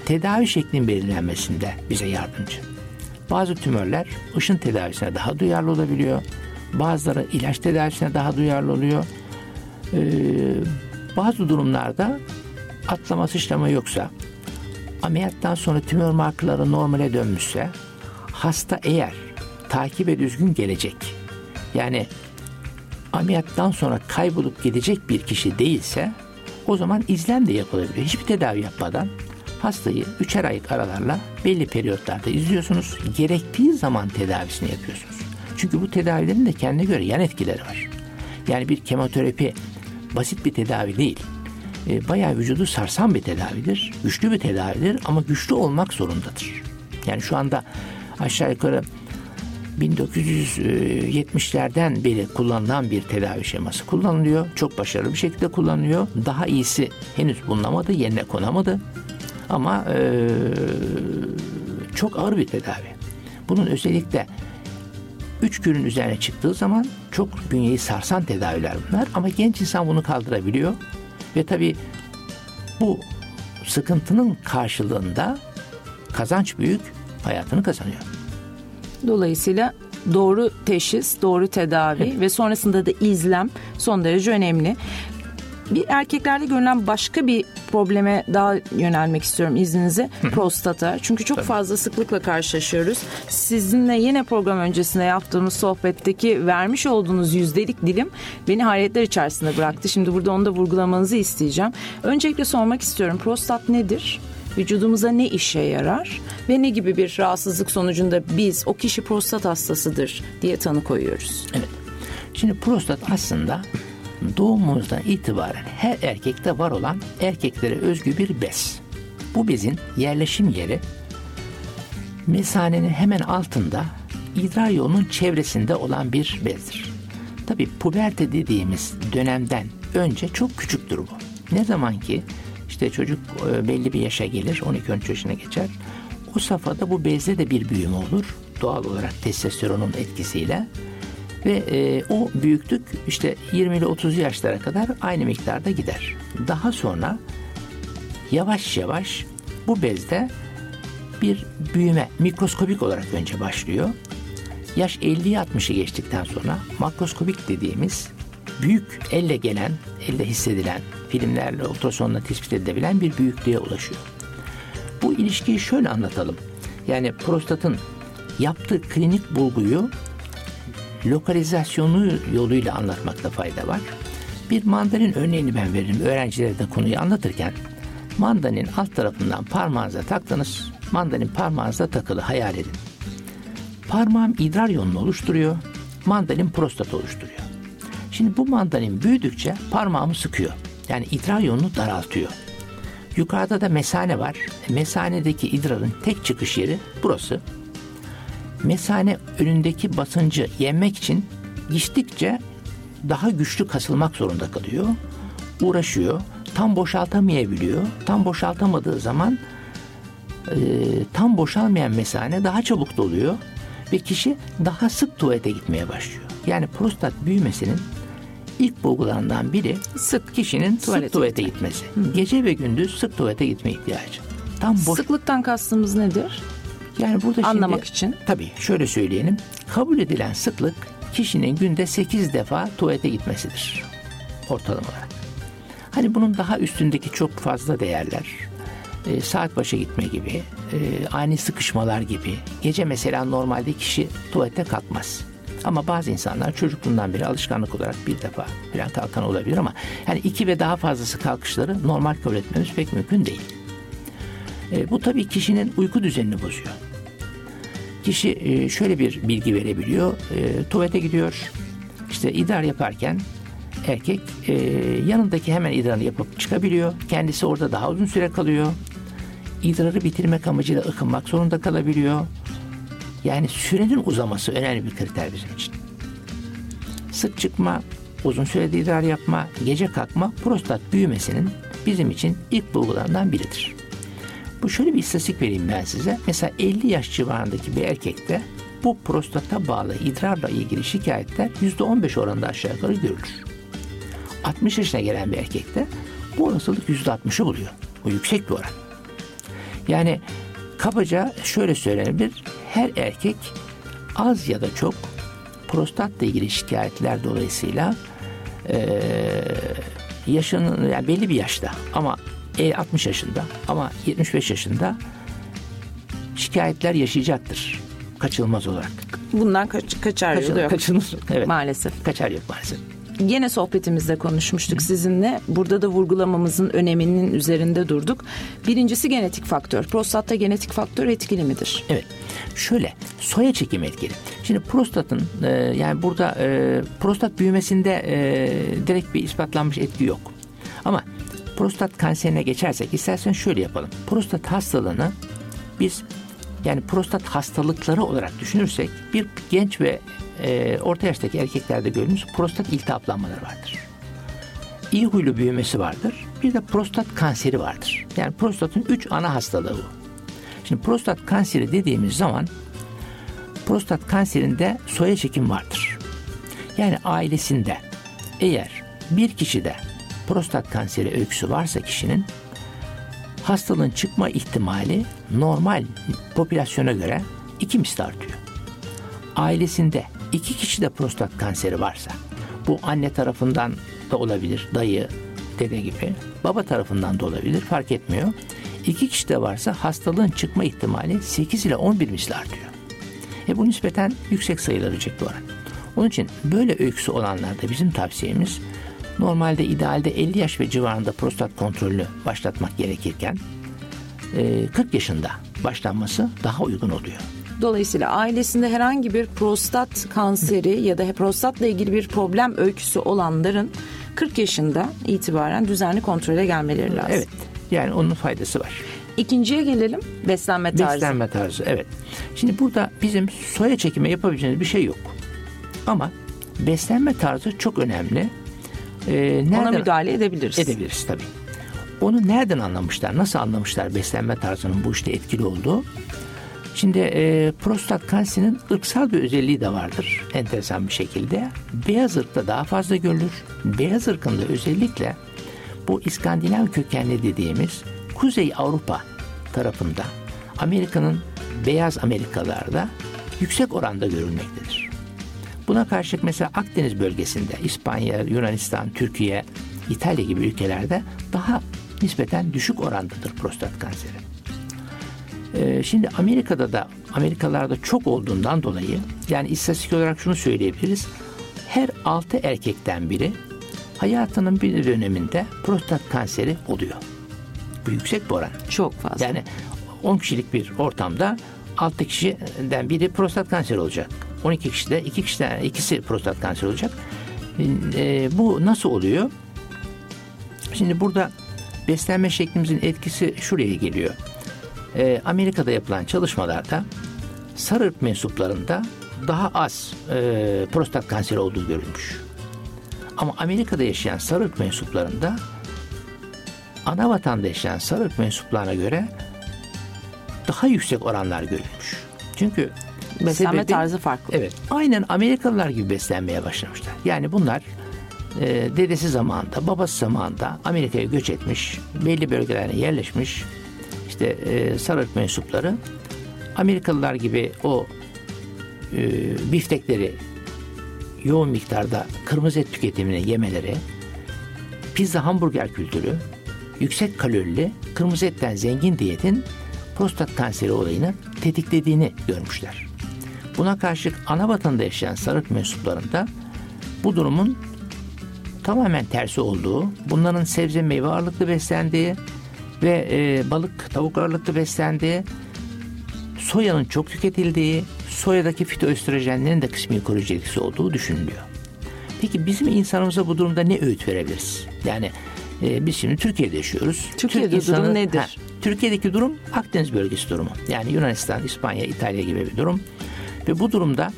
tedavi şeklinin belirlenmesinde bize yardımcı. Bazı tümörler ışın tedavisine daha duyarlı olabiliyor. Bazıları ilaç tedavisine daha duyarlı oluyor. Ee, bazı durumlarda atlama sıçrama yoksa ameliyattan sonra tümör markaları normale dönmüşse hasta eğer takibe düzgün gelecek yani ameliyattan sonra kaybolup gidecek bir kişi değilse o zaman izlem de yapılabiliyor. Hiçbir tedavi yapmadan hastayı üçer aylık aralarla belli periyotlarda izliyorsunuz. Gerektiği zaman tedavisini yapıyorsunuz. Çünkü bu tedavilerin de kendine göre yan etkileri var. Yani bir kemoterapi basit bir tedavi değil. E, bayağı vücudu sarsan bir tedavidir. Güçlü bir tedavidir ama güçlü olmak zorundadır. Yani şu anda aşağı yukarı 1970'lerden beri kullanılan bir tedavi şeması kullanılıyor. Çok başarılı bir şekilde kullanılıyor. Daha iyisi henüz bulunamadı, yerine konamadı. Ama e, çok ağır bir tedavi. Bunun özellikle üç günün üzerine çıktığı zaman çok bünyeyi sarsan tedaviler bunlar. Ama genç insan bunu kaldırabiliyor. Ve tabii bu sıkıntının karşılığında kazanç büyük, hayatını kazanıyor. Dolayısıyla doğru teşhis, doğru tedavi ve sonrasında da izlem son derece önemli. Bir erkeklerde görülen başka bir probleme daha yönelmek istiyorum izninize. Prostata. Çünkü çok fazla sıklıkla karşılaşıyoruz. Sizinle yine program öncesinde yaptığımız sohbetteki vermiş olduğunuz yüzdelik dilim beni hayretler içerisinde bıraktı. Şimdi burada onu da vurgulamanızı isteyeceğim. Öncelikle sormak istiyorum. Prostat nedir? Vücudumuza ne işe yarar ve ne gibi bir rahatsızlık sonucunda biz o kişi prostat hastasıdır diye tanı koyuyoruz. Evet. Şimdi prostat aslında doğumumuzdan itibaren her erkekte var olan erkeklere özgü bir bez. Bu bezin yerleşim yeri mesanenin hemen altında idrar yolunun çevresinde olan bir bezdir. Tabi puberte dediğimiz dönemden önce çok küçüktür bu. Ne zaman ki işte çocuk e, belli bir yaşa gelir 12-13 yaşına geçer. O safhada bu bezde de bir büyüme olur. Doğal olarak testosteronun etkisiyle ve e, o büyüklük işte 20 ile 30 yaşlara kadar aynı miktarda gider. Daha sonra yavaş yavaş bu bezde bir büyüme mikroskopik olarak önce başlıyor. Yaş 50'yi 60'ı geçtikten sonra makroskopik dediğimiz büyük elle gelen, elle hissedilen, filmlerle ultrasonla tespit edilebilen bir büyüklüğe ulaşıyor. Bu ilişkiyi şöyle anlatalım. Yani prostatın yaptığı klinik bulguyu lokalizasyonu yoluyla anlatmakta fayda var. Bir mandalin örneğini ben veririm öğrencilere de konuyu anlatırken. Mandalin alt tarafından parmağınıza taktınız. Mandalin parmağınıza takılı hayal edin. Parmağım idrar yolunu oluşturuyor. Mandalin prostat oluşturuyor. Şimdi bu mandalin büyüdükçe parmağımı sıkıyor. Yani idrar yolunu daraltıyor. Yukarıda da mesane var. Mesanedeki idrarın tek çıkış yeri burası mesane önündeki basıncı yenmek için içtikçe daha güçlü kasılmak zorunda kalıyor. Uğraşıyor. Tam boşaltamayabiliyor. Tam boşaltamadığı zaman e, tam boşalmayan mesane daha çabuk doluyor ve kişi daha sık tuvalete gitmeye başlıyor. Yani prostat büyümesinin ilk bulgularından biri sık kişinin tuvalete sık tuvalete gitmesi. Hı. Gece ve gündüz sık tuvalete gitme ihtiyacı. Tam boş... Sıklıktan kastımız nedir? Yani burada anlamak şimdi, için. Tabii şöyle söyleyelim. Kabul edilen sıklık kişinin günde 8 defa tuvalete gitmesidir. Ortalama olarak. Hani bunun daha üstündeki çok fazla değerler. E, saat başı gitme gibi, e, ani sıkışmalar gibi. Gece mesela normalde kişi tuvalete kalkmaz. Ama bazı insanlar çocukluğundan beri alışkanlık olarak bir defa falan kalkan olabilir ama yani iki ve daha fazlası kalkışları normal kabul etmemiz pek mümkün değil. E, bu tabii kişinin uyku düzenini bozuyor. Kişi e, şöyle bir bilgi verebiliyor. E, tuvalete gidiyor. İşte idrar yaparken erkek e, yanındaki hemen idrarını yapıp çıkabiliyor. Kendisi orada daha uzun süre kalıyor. İdrarı bitirmek amacıyla ıkınmak zorunda kalabiliyor. Yani sürenin uzaması önemli bir kriter bizim için. Sık çıkma, uzun sürede idrar yapma, gece kalkma prostat büyümesinin bizim için ilk bulgularından biridir. Bu şöyle bir istatistik vereyim ben size. Mesela 50 yaş civarındaki bir erkekte bu prostata bağlı idrarla ilgili şikayetler %15 oranında aşağı yukarı görülür. 60 yaşına gelen bir erkekte bu olasılık %60'ı buluyor. Bu yüksek bir oran. Yani kabaca şöyle söylenebilir. Her erkek az ya da çok prostatla ilgili şikayetler dolayısıyla e, yaşının yani belli bir yaşta ama 60 yaşında ama 75 yaşında şikayetler yaşayacaktır kaçılmaz olarak. Bundan kaç, kaçar Kaçıl, yok. Kaçılmaz. Evet. Maalesef. Kaçar yok maalesef. Yine sohbetimizde konuşmuştuk sizinle. Burada da vurgulamamızın öneminin üzerinde durduk. Birincisi genetik faktör. Prostatta genetik faktör etkili midir? Evet. Şöyle soya çekimi etkili. Şimdi prostatın e, yani burada e, prostat büyümesinde e, direkt bir ispatlanmış etki yok. Ama prostat kanserine geçersek istersen şöyle yapalım. Prostat hastalığını biz yani prostat hastalıkları olarak düşünürsek bir genç ve e, orta yaştaki erkeklerde gördüğümüz prostat iltihaplanmaları vardır. İyi huylu büyümesi vardır. Bir de prostat kanseri vardır. Yani prostatın üç ana hastalığı bu. Şimdi prostat kanseri dediğimiz zaman prostat kanserinde soya çekim vardır. Yani ailesinde eğer bir kişide prostat kanseri öyküsü varsa kişinin hastalığın çıkma ihtimali normal popülasyona göre iki misli artıyor. ailesinde iki kişi de prostat kanseri varsa bu anne tarafından da olabilir, dayı, dede gibi. Baba tarafından da olabilir, fark etmiyor. İki kişi de varsa hastalığın çıkma ihtimali 8 ile 11 misli artıyor. E bu nispeten yüksek sayılabilecek bir oran. Onun için böyle öyküsü olanlarda bizim tavsiyemiz normalde idealde 50 yaş ve civarında prostat kontrolünü başlatmak gerekirken 40 yaşında başlanması daha uygun oluyor. Dolayısıyla ailesinde herhangi bir prostat kanseri ya da prostatla ilgili bir problem öyküsü olanların 40 yaşında itibaren düzenli kontrole gelmeleri lazım. Evet. Yani onun faydası var. İkinciye gelelim. Beslenme tarzı. Beslenme tarzı evet. Şimdi burada bizim soya çekimi yapabileceğimiz bir şey yok. Ama beslenme tarzı çok önemli. Ee, nereden, Ona müdahale edebiliriz. Edebiliriz tabii. Onu nereden anlamışlar? Nasıl anlamışlar beslenme tarzının bu işte etkili olduğu? Şimdi e, prostat kanserinin ırksal bir özelliği de vardır enteresan bir şekilde. Beyaz ırkta daha fazla görülür. Beyaz ırkında özellikle bu İskandinav kökenli dediğimiz Kuzey Avrupa tarafında Amerika'nın beyaz Amerikalarda yüksek oranda görülmektedir. Buna karşılık mesela Akdeniz bölgesinde İspanya, Yunanistan, Türkiye, İtalya gibi ülkelerde daha nispeten düşük orandadır prostat kanseri. Ee, şimdi Amerika'da da Amerikalarda çok olduğundan dolayı yani istatistik olarak şunu söyleyebiliriz. Her altı erkekten biri hayatının bir döneminde prostat kanseri oluyor. Bu yüksek bir oran. Çok fazla. Yani 10 kişilik bir ortamda 6 kişiden biri prostat kanseri olacak. 12 kişide 2 kişiden ikisi prostat kanseri olacak. E, bu nasıl oluyor? Şimdi burada beslenme şeklimizin etkisi şuraya geliyor. E, Amerika'da yapılan çalışmalarda sarı ırk mensuplarında daha az e, prostat kanseri olduğu görülmüş. Ama Amerika'da yaşayan sarı ırk mensuplarında ana vatanda yaşayan sarı ırk mensuplarına göre daha yüksek oranlar görülmüş. Çünkü beslenme sebebi, tarzı farklı. Evet. Aynen Amerikalılar gibi beslenmeye başlamışlar. Yani bunlar e, dedesi zamanında, babası zamanında Amerika'ya göç etmiş, belli bölgelerine yerleşmiş. İşte e, sarı mensupları Amerikalılar gibi o e, biftekleri yoğun miktarda kırmızı et tüketimini yemeleri, pizza hamburger kültürü, yüksek kalorili, kırmızı etten zengin diyetin prostat kanseri olayını tetiklediğini görmüşler. Buna karşılık ana vatanda yaşayan sarık mensuplarında bu durumun tamamen tersi olduğu, bunların sebze meyve ağırlıklı beslendiği ve e, balık tavuk ağırlıklı beslendiği, soyanın çok tüketildiği, soyadaki fitoöstrojenlerin de kısmi koruyucu etkisi olduğu düşünülüyor. Peki bizim insanımıza bu durumda ne öğüt verebiliriz? Yani e, biz şimdi Türkiye'de yaşıyoruz. Türkiye'de Türk insanı, durum nedir? Ha, Türkiye'deki durum Akdeniz bölgesi durumu. Yani Yunanistan, İspanya, İtalya gibi bir durum. Ve bu durumda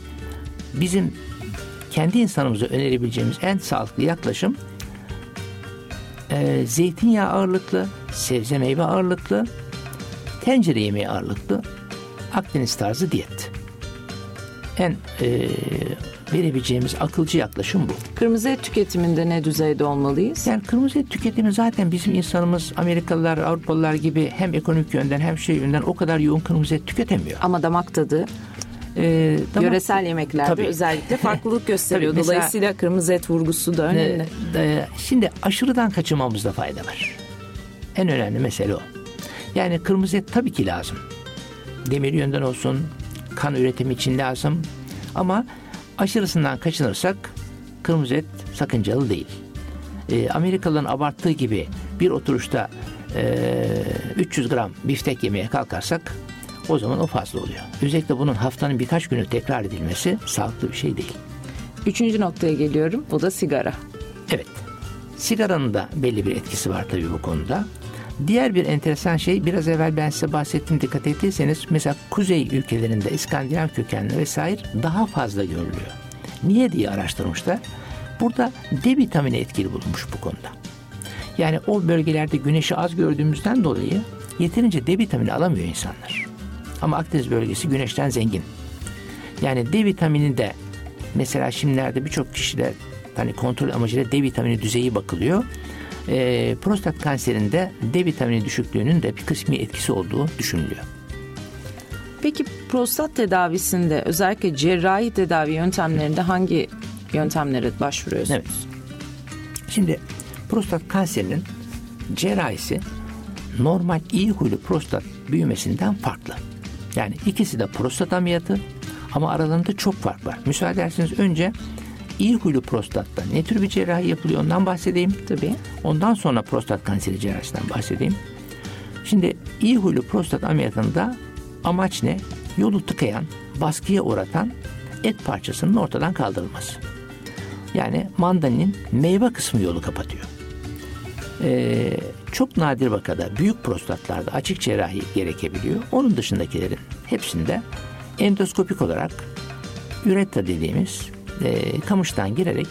bizim kendi insanımıza önerebileceğimiz en sağlıklı yaklaşım e, zeytinyağı ağırlıklı, sebze meyve ağırlıklı, tencere yemeği ağırlıklı Akdeniz tarzı diyet. En e, verebileceğimiz akılcı yaklaşım bu. Kırmızı et tüketiminde ne düzeyde olmalıyız? Yani kırmızı et tüketimi zaten bizim insanımız Amerikalılar, Avrupalılar gibi hem ekonomik yönden hem şey yönden o kadar yoğun kırmızı et tüketemiyor. Ama damak tadı e, damak, yöresel yemeklerde tabii. özellikle farklılık gösteriyor. tabii, mesela, Dolayısıyla kırmızı et vurgusu da önemli. E, e, şimdi aşırıdan kaçınmamızda fayda var. En önemli mesele o. Yani kırmızı et tabii ki lazım. Demir yönden olsun, kan üretimi için lazım. Ama aşırısından kaçınırsak kırmızı et sakıncalı değil. E, Amerikalıların abarttığı gibi bir oturuşta e, 300 gram biftek yemeye kalkarsak o zaman o fazla oluyor. Özellikle bunun haftanın birkaç günü tekrar edilmesi sağlıklı bir şey değil. Üçüncü noktaya geliyorum. O da sigara. Evet. Sigaranın da belli bir etkisi var tabii bu konuda. Diğer bir enteresan şey biraz evvel ben size bahsettim dikkat ettiyseniz mesela kuzey ülkelerinde İskandinav kökenli vesaire daha fazla görülüyor. Niye diye araştırmışlar. Burada D vitamini etkili bulunmuş bu konuda. Yani o bölgelerde güneşi az gördüğümüzden dolayı yeterince D vitamini alamıyor insanlar. Ama Akdeniz bölgesi güneşten zengin. Yani D vitamini de mesela şimdilerde birçok kişide hani kontrol amacıyla D vitamini düzeyi bakılıyor e, prostat kanserinde D vitamini düşüklüğünün de bir kısmi etkisi olduğu düşünülüyor. Peki prostat tedavisinde özellikle cerrahi tedavi yöntemlerinde hangi yöntemlere başvuruyorsunuz? Evet. Şimdi prostat kanserinin cerrahisi normal iyi huylu prostat büyümesinden farklı. Yani ikisi de prostat ameliyatı ama aralarında çok fark var. Müsaade ederseniz önce iyi huylu prostatta ne tür bir cerrahi yapılıyor ondan bahsedeyim. Tabii. Ondan sonra prostat kanseri cerrahisinden bahsedeyim. Şimdi iyi huylu prostat ameliyatında amaç ne? Yolu tıkayan, baskıya uğratan et parçasının ortadan kaldırılması. Yani mandalinin meyve kısmı yolu kapatıyor. Ee, çok nadir vakada büyük prostatlarda açık cerrahi gerekebiliyor. Onun dışındakilerin hepsinde endoskopik olarak üretta dediğimiz e, kamıştan girerek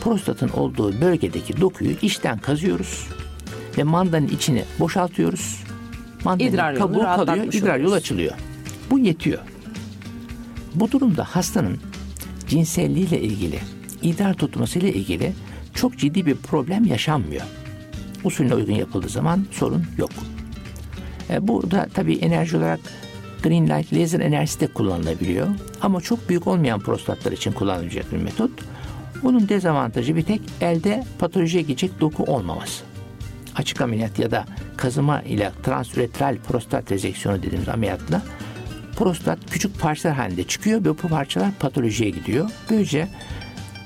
prostatın olduğu bölgedeki dokuyu içten kazıyoruz ve mandanın içini boşaltıyoruz. Mandanın İdrar kabuğu kalıyor, idrar yolu açılıyor. Bu yetiyor. Bu durumda hastanın cinselliğiyle ilgili, idrar tutmasıyla ilgili çok ciddi bir problem yaşanmıyor. Usulüne uygun yapıldığı zaman sorun yok. E, bu da tabii enerji olarak green light laser enerjisi de kullanılabiliyor. Ama çok büyük olmayan prostatlar için kullanılacak bir metot. Bunun dezavantajı bir tek elde patolojiye gidecek doku olmaması. Açık ameliyat ya da kazıma ile transüretral prostat rezeksiyonu dediğimiz ameliyatla prostat küçük parçalar halinde çıkıyor ve bu parçalar patolojiye gidiyor. Böylece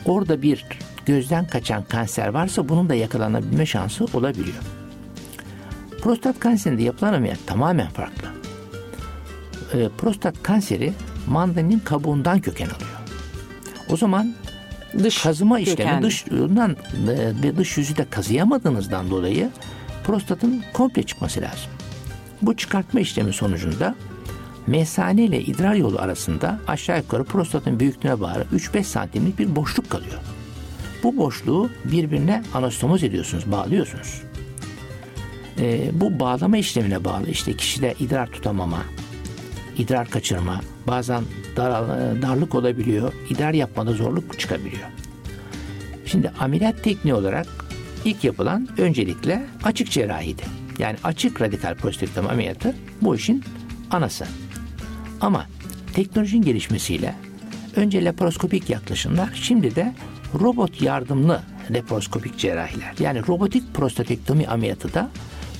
orada bir gözden kaçan kanser varsa bunun da yakalanabilme şansı olabiliyor. Prostat kanserinde yapılan ameliyat tamamen farklı. Ee, prostat kanseri mandalinin kabuğundan köken alıyor. O zaman Dış kazıma işlemi kökenli. dışından e, dış yüzü de kazıyamadığınızdan dolayı prostatın komple çıkması lazım. Bu çıkartma işlemi sonucunda mesane ile idrar yolu arasında aşağı yukarı prostatın büyüklüğüne bağlı 3-5 santimlik bir boşluk kalıyor. Bu boşluğu birbirine anastomoz ediyorsunuz, bağlıyorsunuz. Ee, bu bağlama işlemine bağlı işte kişide idrar tutamama, idrar kaçırma, bazen daral- darlık olabiliyor, idrar yapmada zorluk çıkabiliyor. Şimdi ameliyat tekniği olarak ilk yapılan öncelikle açık cerrahiydi. Yani açık radikal prostatektomi ameliyatı bu işin anası. Ama teknolojinin gelişmesiyle önce laparoskopik yaklaşımlar, şimdi de robot yardımlı laparoskopik cerrahiler. Yani robotik prostatektomi ameliyatı da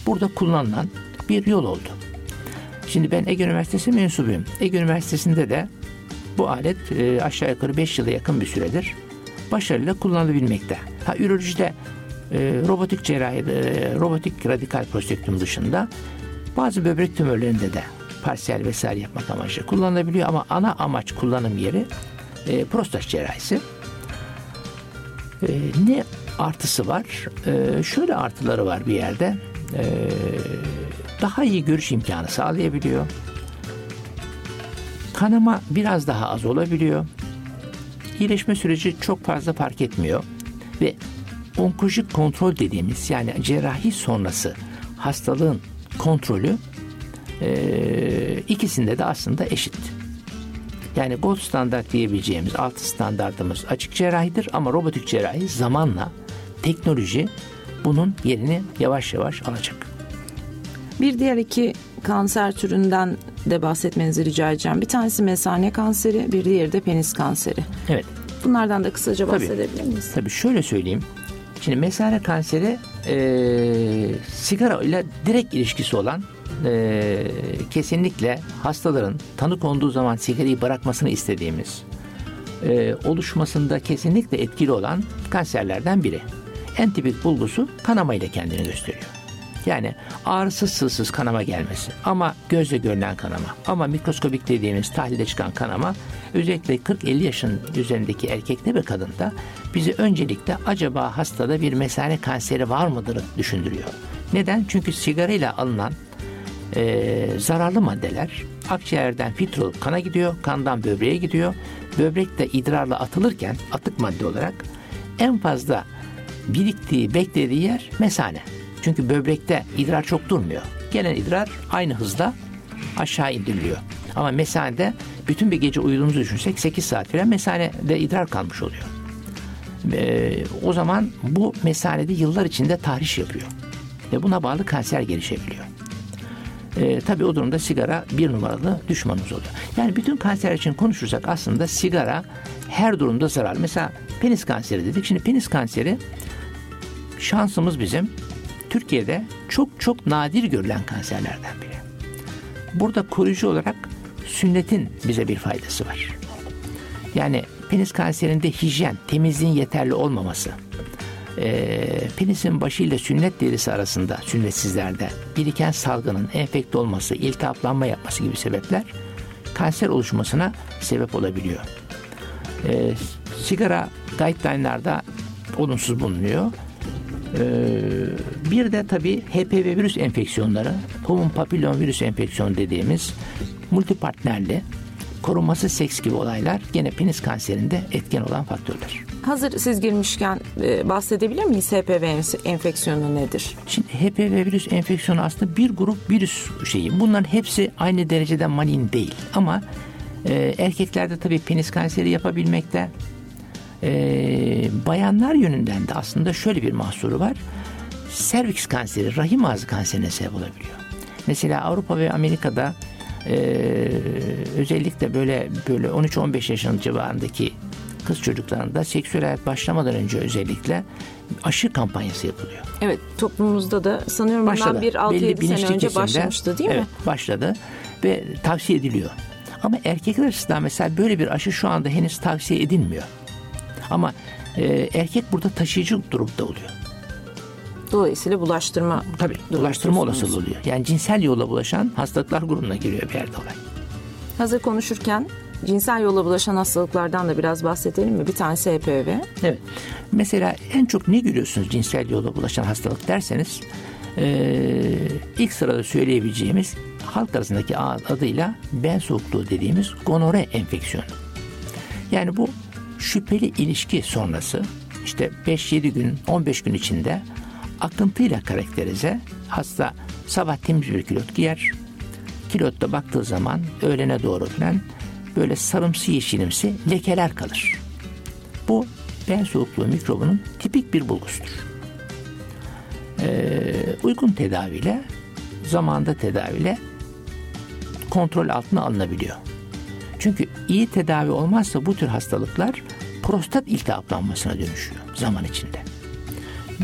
burada kullanılan bir yol oldu. Şimdi ben Ege Üniversitesi mensubuyum. Ege Üniversitesi'nde de bu alet e, aşağı yukarı 5 yıla yakın bir süredir başarıyla kullanılabilmekte. Ha ürolojide e, robotik cerrahi, e, robotik radikal prostatektomi dışında bazı böbrek tümörlerinde de parsiyel vesaire yapmak amaçlı kullanılabiliyor ama ana amaç kullanım yeri e, prostat cerrahisi. E, ne artısı var? E, şöyle artıları var bir yerde. E, daha iyi görüş imkanı sağlayabiliyor. Kanama biraz daha az olabiliyor. İyileşme süreci çok fazla fark etmiyor. Ve onkolojik kontrol dediğimiz yani cerrahi sonrası hastalığın kontrolü e, ikisinde de aslında eşit. Yani gold standart diyebileceğimiz altı standartımız açık cerrahidir ama robotik cerrahi zamanla teknoloji bunun yerini yavaş yavaş alacak. Bir diğer iki kanser türünden de bahsetmenizi rica edeceğim. Bir tanesi mesane kanseri, bir diğeri de penis kanseri. Evet. Bunlardan da kısaca Tabii. bahsedebilir miyiz? Tabii şöyle söyleyeyim. Şimdi mesane kanseri e, sigara ile direkt ilişkisi olan e, kesinlikle hastaların tanı konduğu zaman sigarayı bırakmasını istediğimiz e, oluşmasında kesinlikle etkili olan kanserlerden biri. En tipik bulgusu kanama ile kendini gösteriyor. Yani ağrısız sızsız kanama gelmesi ama gözle görülen kanama ama mikroskobik dediğimiz tahlilde çıkan kanama özellikle 40-50 yaşın üzerindeki erkekte ve kadında bizi öncelikle acaba hastada bir mesane kanseri var mıdır düşündürüyor. Neden? Çünkü sigarayla alınan e, zararlı maddeler akciğerden filtre olup kana gidiyor, kandan böbreğe gidiyor. Böbrek de idrarla atılırken atık madde olarak en fazla biriktiği, beklediği yer mesane. Çünkü böbrekte idrar çok durmuyor. Gelen idrar aynı hızda aşağı indiriliyor. Ama mesanede bütün bir gece uyuduğumuzu düşünsek 8 saat falan mesanede idrar kalmış oluyor. Ee, o zaman bu mesanede yıllar içinde tahriş yapıyor. Ve buna bağlı kanser gelişebiliyor. E, tabii o durumda sigara bir numaralı düşmanımız oluyor. Yani bütün kanser için konuşursak aslında sigara her durumda zarar. Mesela penis kanseri dedik. Şimdi penis kanseri şansımız bizim Türkiye'de çok çok nadir görülen kanserlerden biri. Burada koruyucu olarak sünnetin bize bir faydası var. Yani penis kanserinde hijyen, temizliğin yeterli olmaması, e, penisin başıyla sünnet derisi arasında sünnetsizlerde biriken salgının enfekte olması, iltihaplanma yapması gibi sebepler kanser oluşmasına sebep olabiliyor. E, sigara guideline'larda olumsuz bulunuyor. Ee, bir de tabii HPV virüs enfeksiyonları, human papillon virüs enfeksiyonu dediğimiz multipartnerli korunması seks gibi olaylar gene penis kanserinde etken olan faktörler. Hazır siz girmişken e, bahsedebilir miyiz HPV enfeksiyonu nedir? Şimdi HPV virüs enfeksiyonu aslında bir grup virüs şeyi. Bunların hepsi aynı derecede malin değil ama e, erkeklerde tabii penis kanseri yapabilmekte. E, bayanlar yönünden de aslında şöyle bir mahsuru var. Serviks kanseri, rahim ağzı kanserine sebep olabiliyor. Mesela Avrupa ve Amerika'da e, özellikle böyle böyle 13-15 yaşın civarındaki kız çocuklarında seksüel hayat başlamadan önce özellikle aşı kampanyası yapılıyor. Evet toplumumuzda da sanıyorum başladı. bundan bir 6-7 sene önce başlamıştı değil evet, mi? Başladı ve tavsiye ediliyor. Ama erkekler açısından mesela böyle bir aşı şu anda henüz tavsiye edilmiyor. Ama e, erkek burada taşıyıcı durumda oluyor. Dolayısıyla bulaştırma Tabii bulaştırma olasılığı oluyor. Yani cinsel yolla bulaşan hastalıklar grubuna giriyor bir yerde olay. Hazır konuşurken cinsel yolla bulaşan hastalıklardan da biraz bahsedelim mi? Bir tanesi HPV. Evet. Mesela en çok ne görüyorsunuz cinsel yolla bulaşan hastalık derseniz ee, ilk sırada söyleyebileceğimiz halk arasındaki adıyla ben soğukluğu dediğimiz gonore enfeksiyonu. Yani bu şüpheli ilişki sonrası işte 5-7 gün 15 gün içinde akıntıyla karakterize hasta sabah temiz bir kilot giyer. Kilotta baktığı zaman öğlene doğru falan böyle sarımsı yeşilimsi lekeler kalır. Bu ben soğukluğu mikrobunun tipik bir bulgusudur. Ee, uygun tedaviyle zamanda tedaviyle kontrol altına alınabiliyor. Çünkü iyi tedavi olmazsa bu tür hastalıklar prostat iltihaplanmasına dönüşüyor zaman içinde.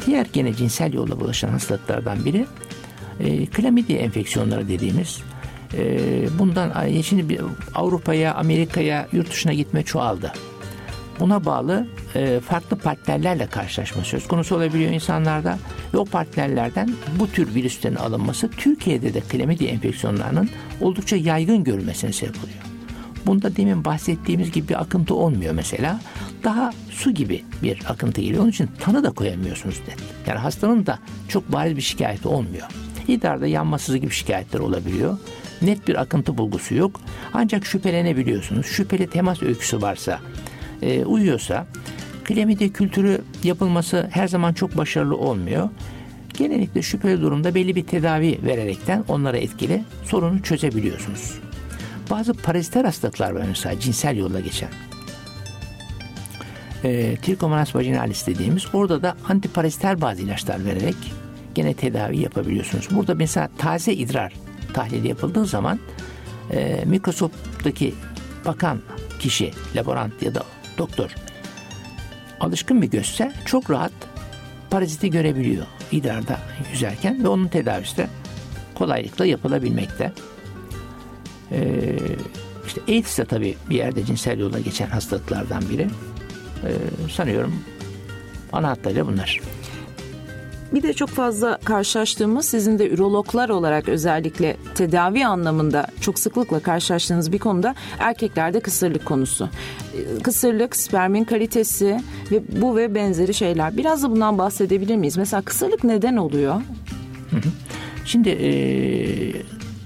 Diğer gene cinsel yolla bulaşan hastalıklardan biri e, klamidya enfeksiyonları dediğimiz e, bundan şimdi Avrupa'ya, Amerika'ya, yurt dışına gitme çoğaldı. Buna bağlı e, farklı partnerlerle karşılaşma söz konusu olabiliyor insanlarda ve o partnerlerden bu tür virüslerin alınması Türkiye'de de klamidya enfeksiyonlarının oldukça yaygın görülmesine sebep oluyor. Bunda demin bahsettiğimiz gibi bir akıntı olmuyor mesela. Daha su gibi bir akıntı geliyor. Onun için tanı da koyamıyorsunuz net. Yani hastanın da çok bariz bir şikayeti olmuyor. İdrarda yanmasızlık gibi şikayetler olabiliyor. Net bir akıntı bulgusu yok. Ancak şüphelenebiliyorsunuz. Şüpheli temas öyküsü varsa, e, uyuyorsa klamidya kültürü yapılması her zaman çok başarılı olmuyor. Genellikle şüpheli durumda belli bir tedavi vererekten onlara etkili sorunu çözebiliyorsunuz. Bazı paraziter hastalıklar var mesela cinsel yolla geçen. E, Trichomonas vaginalis dediğimiz orada da antiparaziter bazı ilaçlar vererek gene tedavi yapabiliyorsunuz. Burada mesela taze idrar tahlili yapıldığı zaman e, mikroskoptaki bakan kişi, laborant ya da doktor alışkın bir gözse çok rahat paraziti görebiliyor idrarda yüzerken ve onun tedavisi de kolaylıkla yapılabilmekte. Ee, işte AIDS de tabii bir yerde cinsel yolla geçen hastalıklardan biri. Ee, sanıyorum ana hatlarıyla bunlar. Bir de çok fazla karşılaştığımız sizin de ürologlar olarak özellikle tedavi anlamında çok sıklıkla karşılaştığınız bir konuda erkeklerde kısırlık konusu. Ee, kısırlık, spermin kalitesi ve bu ve benzeri şeyler. Biraz da bundan bahsedebilir miyiz? Mesela kısırlık neden oluyor? Şimdi e,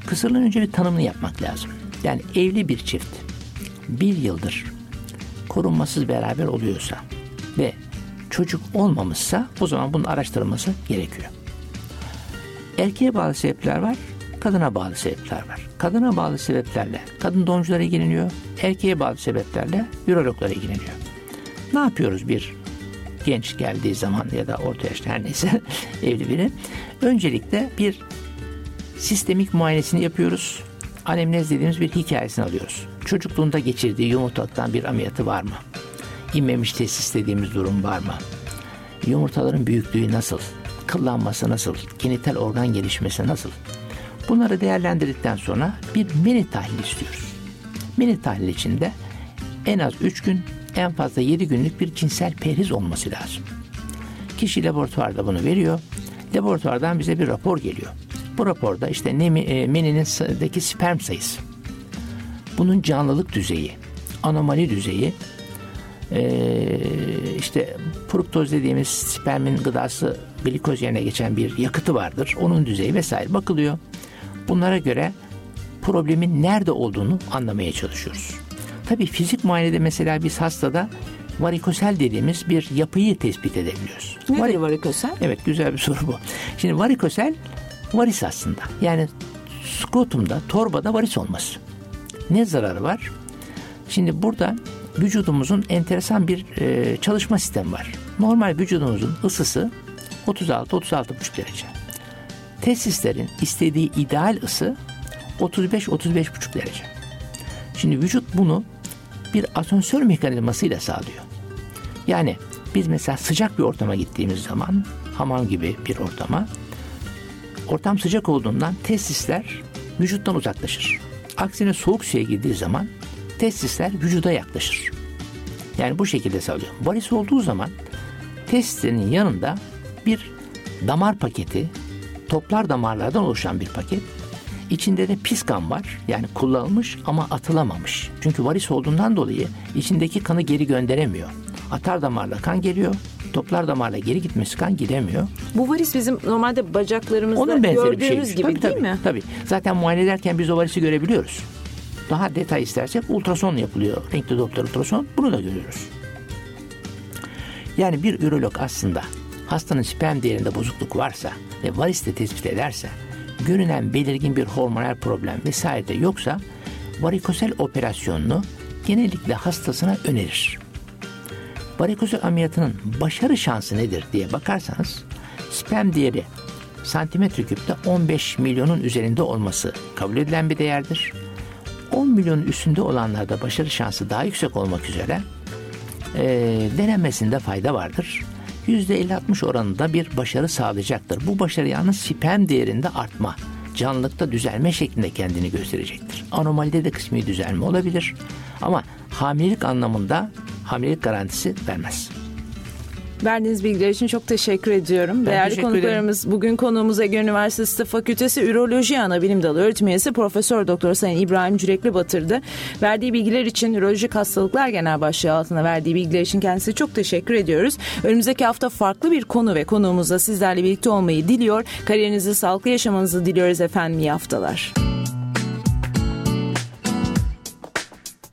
kısırlığın önce bir tanımını yapmak lazım. Yani evli bir çift bir yıldır korunmasız beraber oluyorsa ve çocuk olmamışsa o zaman bunun araştırılması gerekiyor. Erkeğe bağlı sebepler var, kadına bağlı sebepler var. Kadına bağlı sebeplerle kadın doğumculara ilgileniyor, erkeğe bağlı sebeplerle ürologlara ilgileniyor. Ne yapıyoruz bir genç geldiği zaman ya da orta yaşta her neyse evli biri? Öncelikle bir Sistemik muayenesini yapıyoruz. Anemnez dediğimiz bir hikayesini alıyoruz. Çocukluğunda geçirdiği yumurtalıktan bir ameliyatı var mı? İnmemiş tesis dediğimiz durum var mı? Yumurtaların büyüklüğü nasıl? Kıllanması nasıl? Genital organ gelişmesi nasıl? Bunları değerlendirdikten sonra bir mini tahlil istiyoruz. Mini tahlil içinde en az 3 gün, en fazla 7 günlük bir cinsel perhiz olması lazım. Kişi laboratuvarda bunu veriyor. Laboratuvardan bize bir rapor geliyor. Bu raporda işte e, meninin sperm sayısı, bunun canlılık düzeyi, anomali düzeyi, ee, işte fruktoz dediğimiz spermin gıdası glikoz yerine geçen bir yakıtı vardır. Onun düzeyi vesaire bakılıyor. Bunlara göre problemin nerede olduğunu anlamaya çalışıyoruz. Tabii fizik muayenede mesela biz hastada varikosel dediğimiz bir yapıyı tespit edebiliyoruz. Nedir Var- varikosel? Evet güzel bir soru bu. Şimdi varikosel varis aslında. Yani skrotumda, torbada varis olması. Ne zararı var? Şimdi burada vücudumuzun enteresan bir e, çalışma sistemi var. Normal vücudumuzun ısısı 36-36,5 derece. Testislerin istediği ideal ısı 35-35,5 derece. Şimdi vücut bunu bir asansör mekanizmasıyla sağlıyor. Yani biz mesela sıcak bir ortama gittiğimiz zaman hamam gibi bir ortama ortam sıcak olduğundan testisler vücuttan uzaklaşır. Aksine soğuk suya girdiği zaman testisler vücuda yaklaşır. Yani bu şekilde sağlıyor. Varis olduğu zaman testislerin yanında bir damar paketi, toplar damarlardan oluşan bir paket. İçinde de pis kan var. Yani kullanılmış ama atılamamış. Çünkü varis olduğundan dolayı içindeki kanı geri gönderemiyor. Atar damarla kan geliyor. Toplar damarla geri gitmesi kan gidemiyor. Bu varis bizim normalde bacaklarımızda Onun gördüğümüz bir şey. gibi tabii, değil tabii, mi? Tabii. Zaten muayene ederken biz o varisi görebiliyoruz. Daha detay istersek ultrason yapılıyor. Renkli Doppler ultrason. Bunu da görüyoruz. Yani bir ürolog aslında hastanın sperm değerinde bozukluk varsa ve varis de tespit ederse görünen belirgin bir hormonal problem vesaire de yoksa varikosel operasyonunu genellikle hastasına önerir. Varikosel ameliyatının başarı şansı nedir diye bakarsanız sperm değeri santimetre küpte 15 milyonun üzerinde olması kabul edilen bir değerdir. 10 milyonun üstünde olanlarda başarı şansı daha yüksek olmak üzere e, denenmesinde fayda vardır. %50-60 oranında bir başarı sağlayacaktır. Bu başarı yalnız sperm değerinde artma, canlılıkta düzelme şeklinde kendini gösterecektir. Anomalide de kısmi düzelme olabilir ama hamilelik anlamında hamilelik garantisi vermez. Verdiğiniz bilgiler için çok teşekkür ediyorum. Ben Değerli teşekkür konuklarımız ederim. bugün konuğumuz Ege Üniversitesi Tıp Fakültesi Üroloji Ana Bilim Dalı öğretim üyesi Profesör Doktor Sayın İbrahim Cürekli Batırdı. Verdiği bilgiler için Ürolojik Hastalıklar Genel Başlığı altında verdiği bilgiler için kendisine çok teşekkür ediyoruz. Önümüzdeki hafta farklı bir konu ve konuğumuzla sizlerle birlikte olmayı diliyor. Kariyerinizi sağlıklı yaşamanızı diliyoruz efendim. İyi haftalar.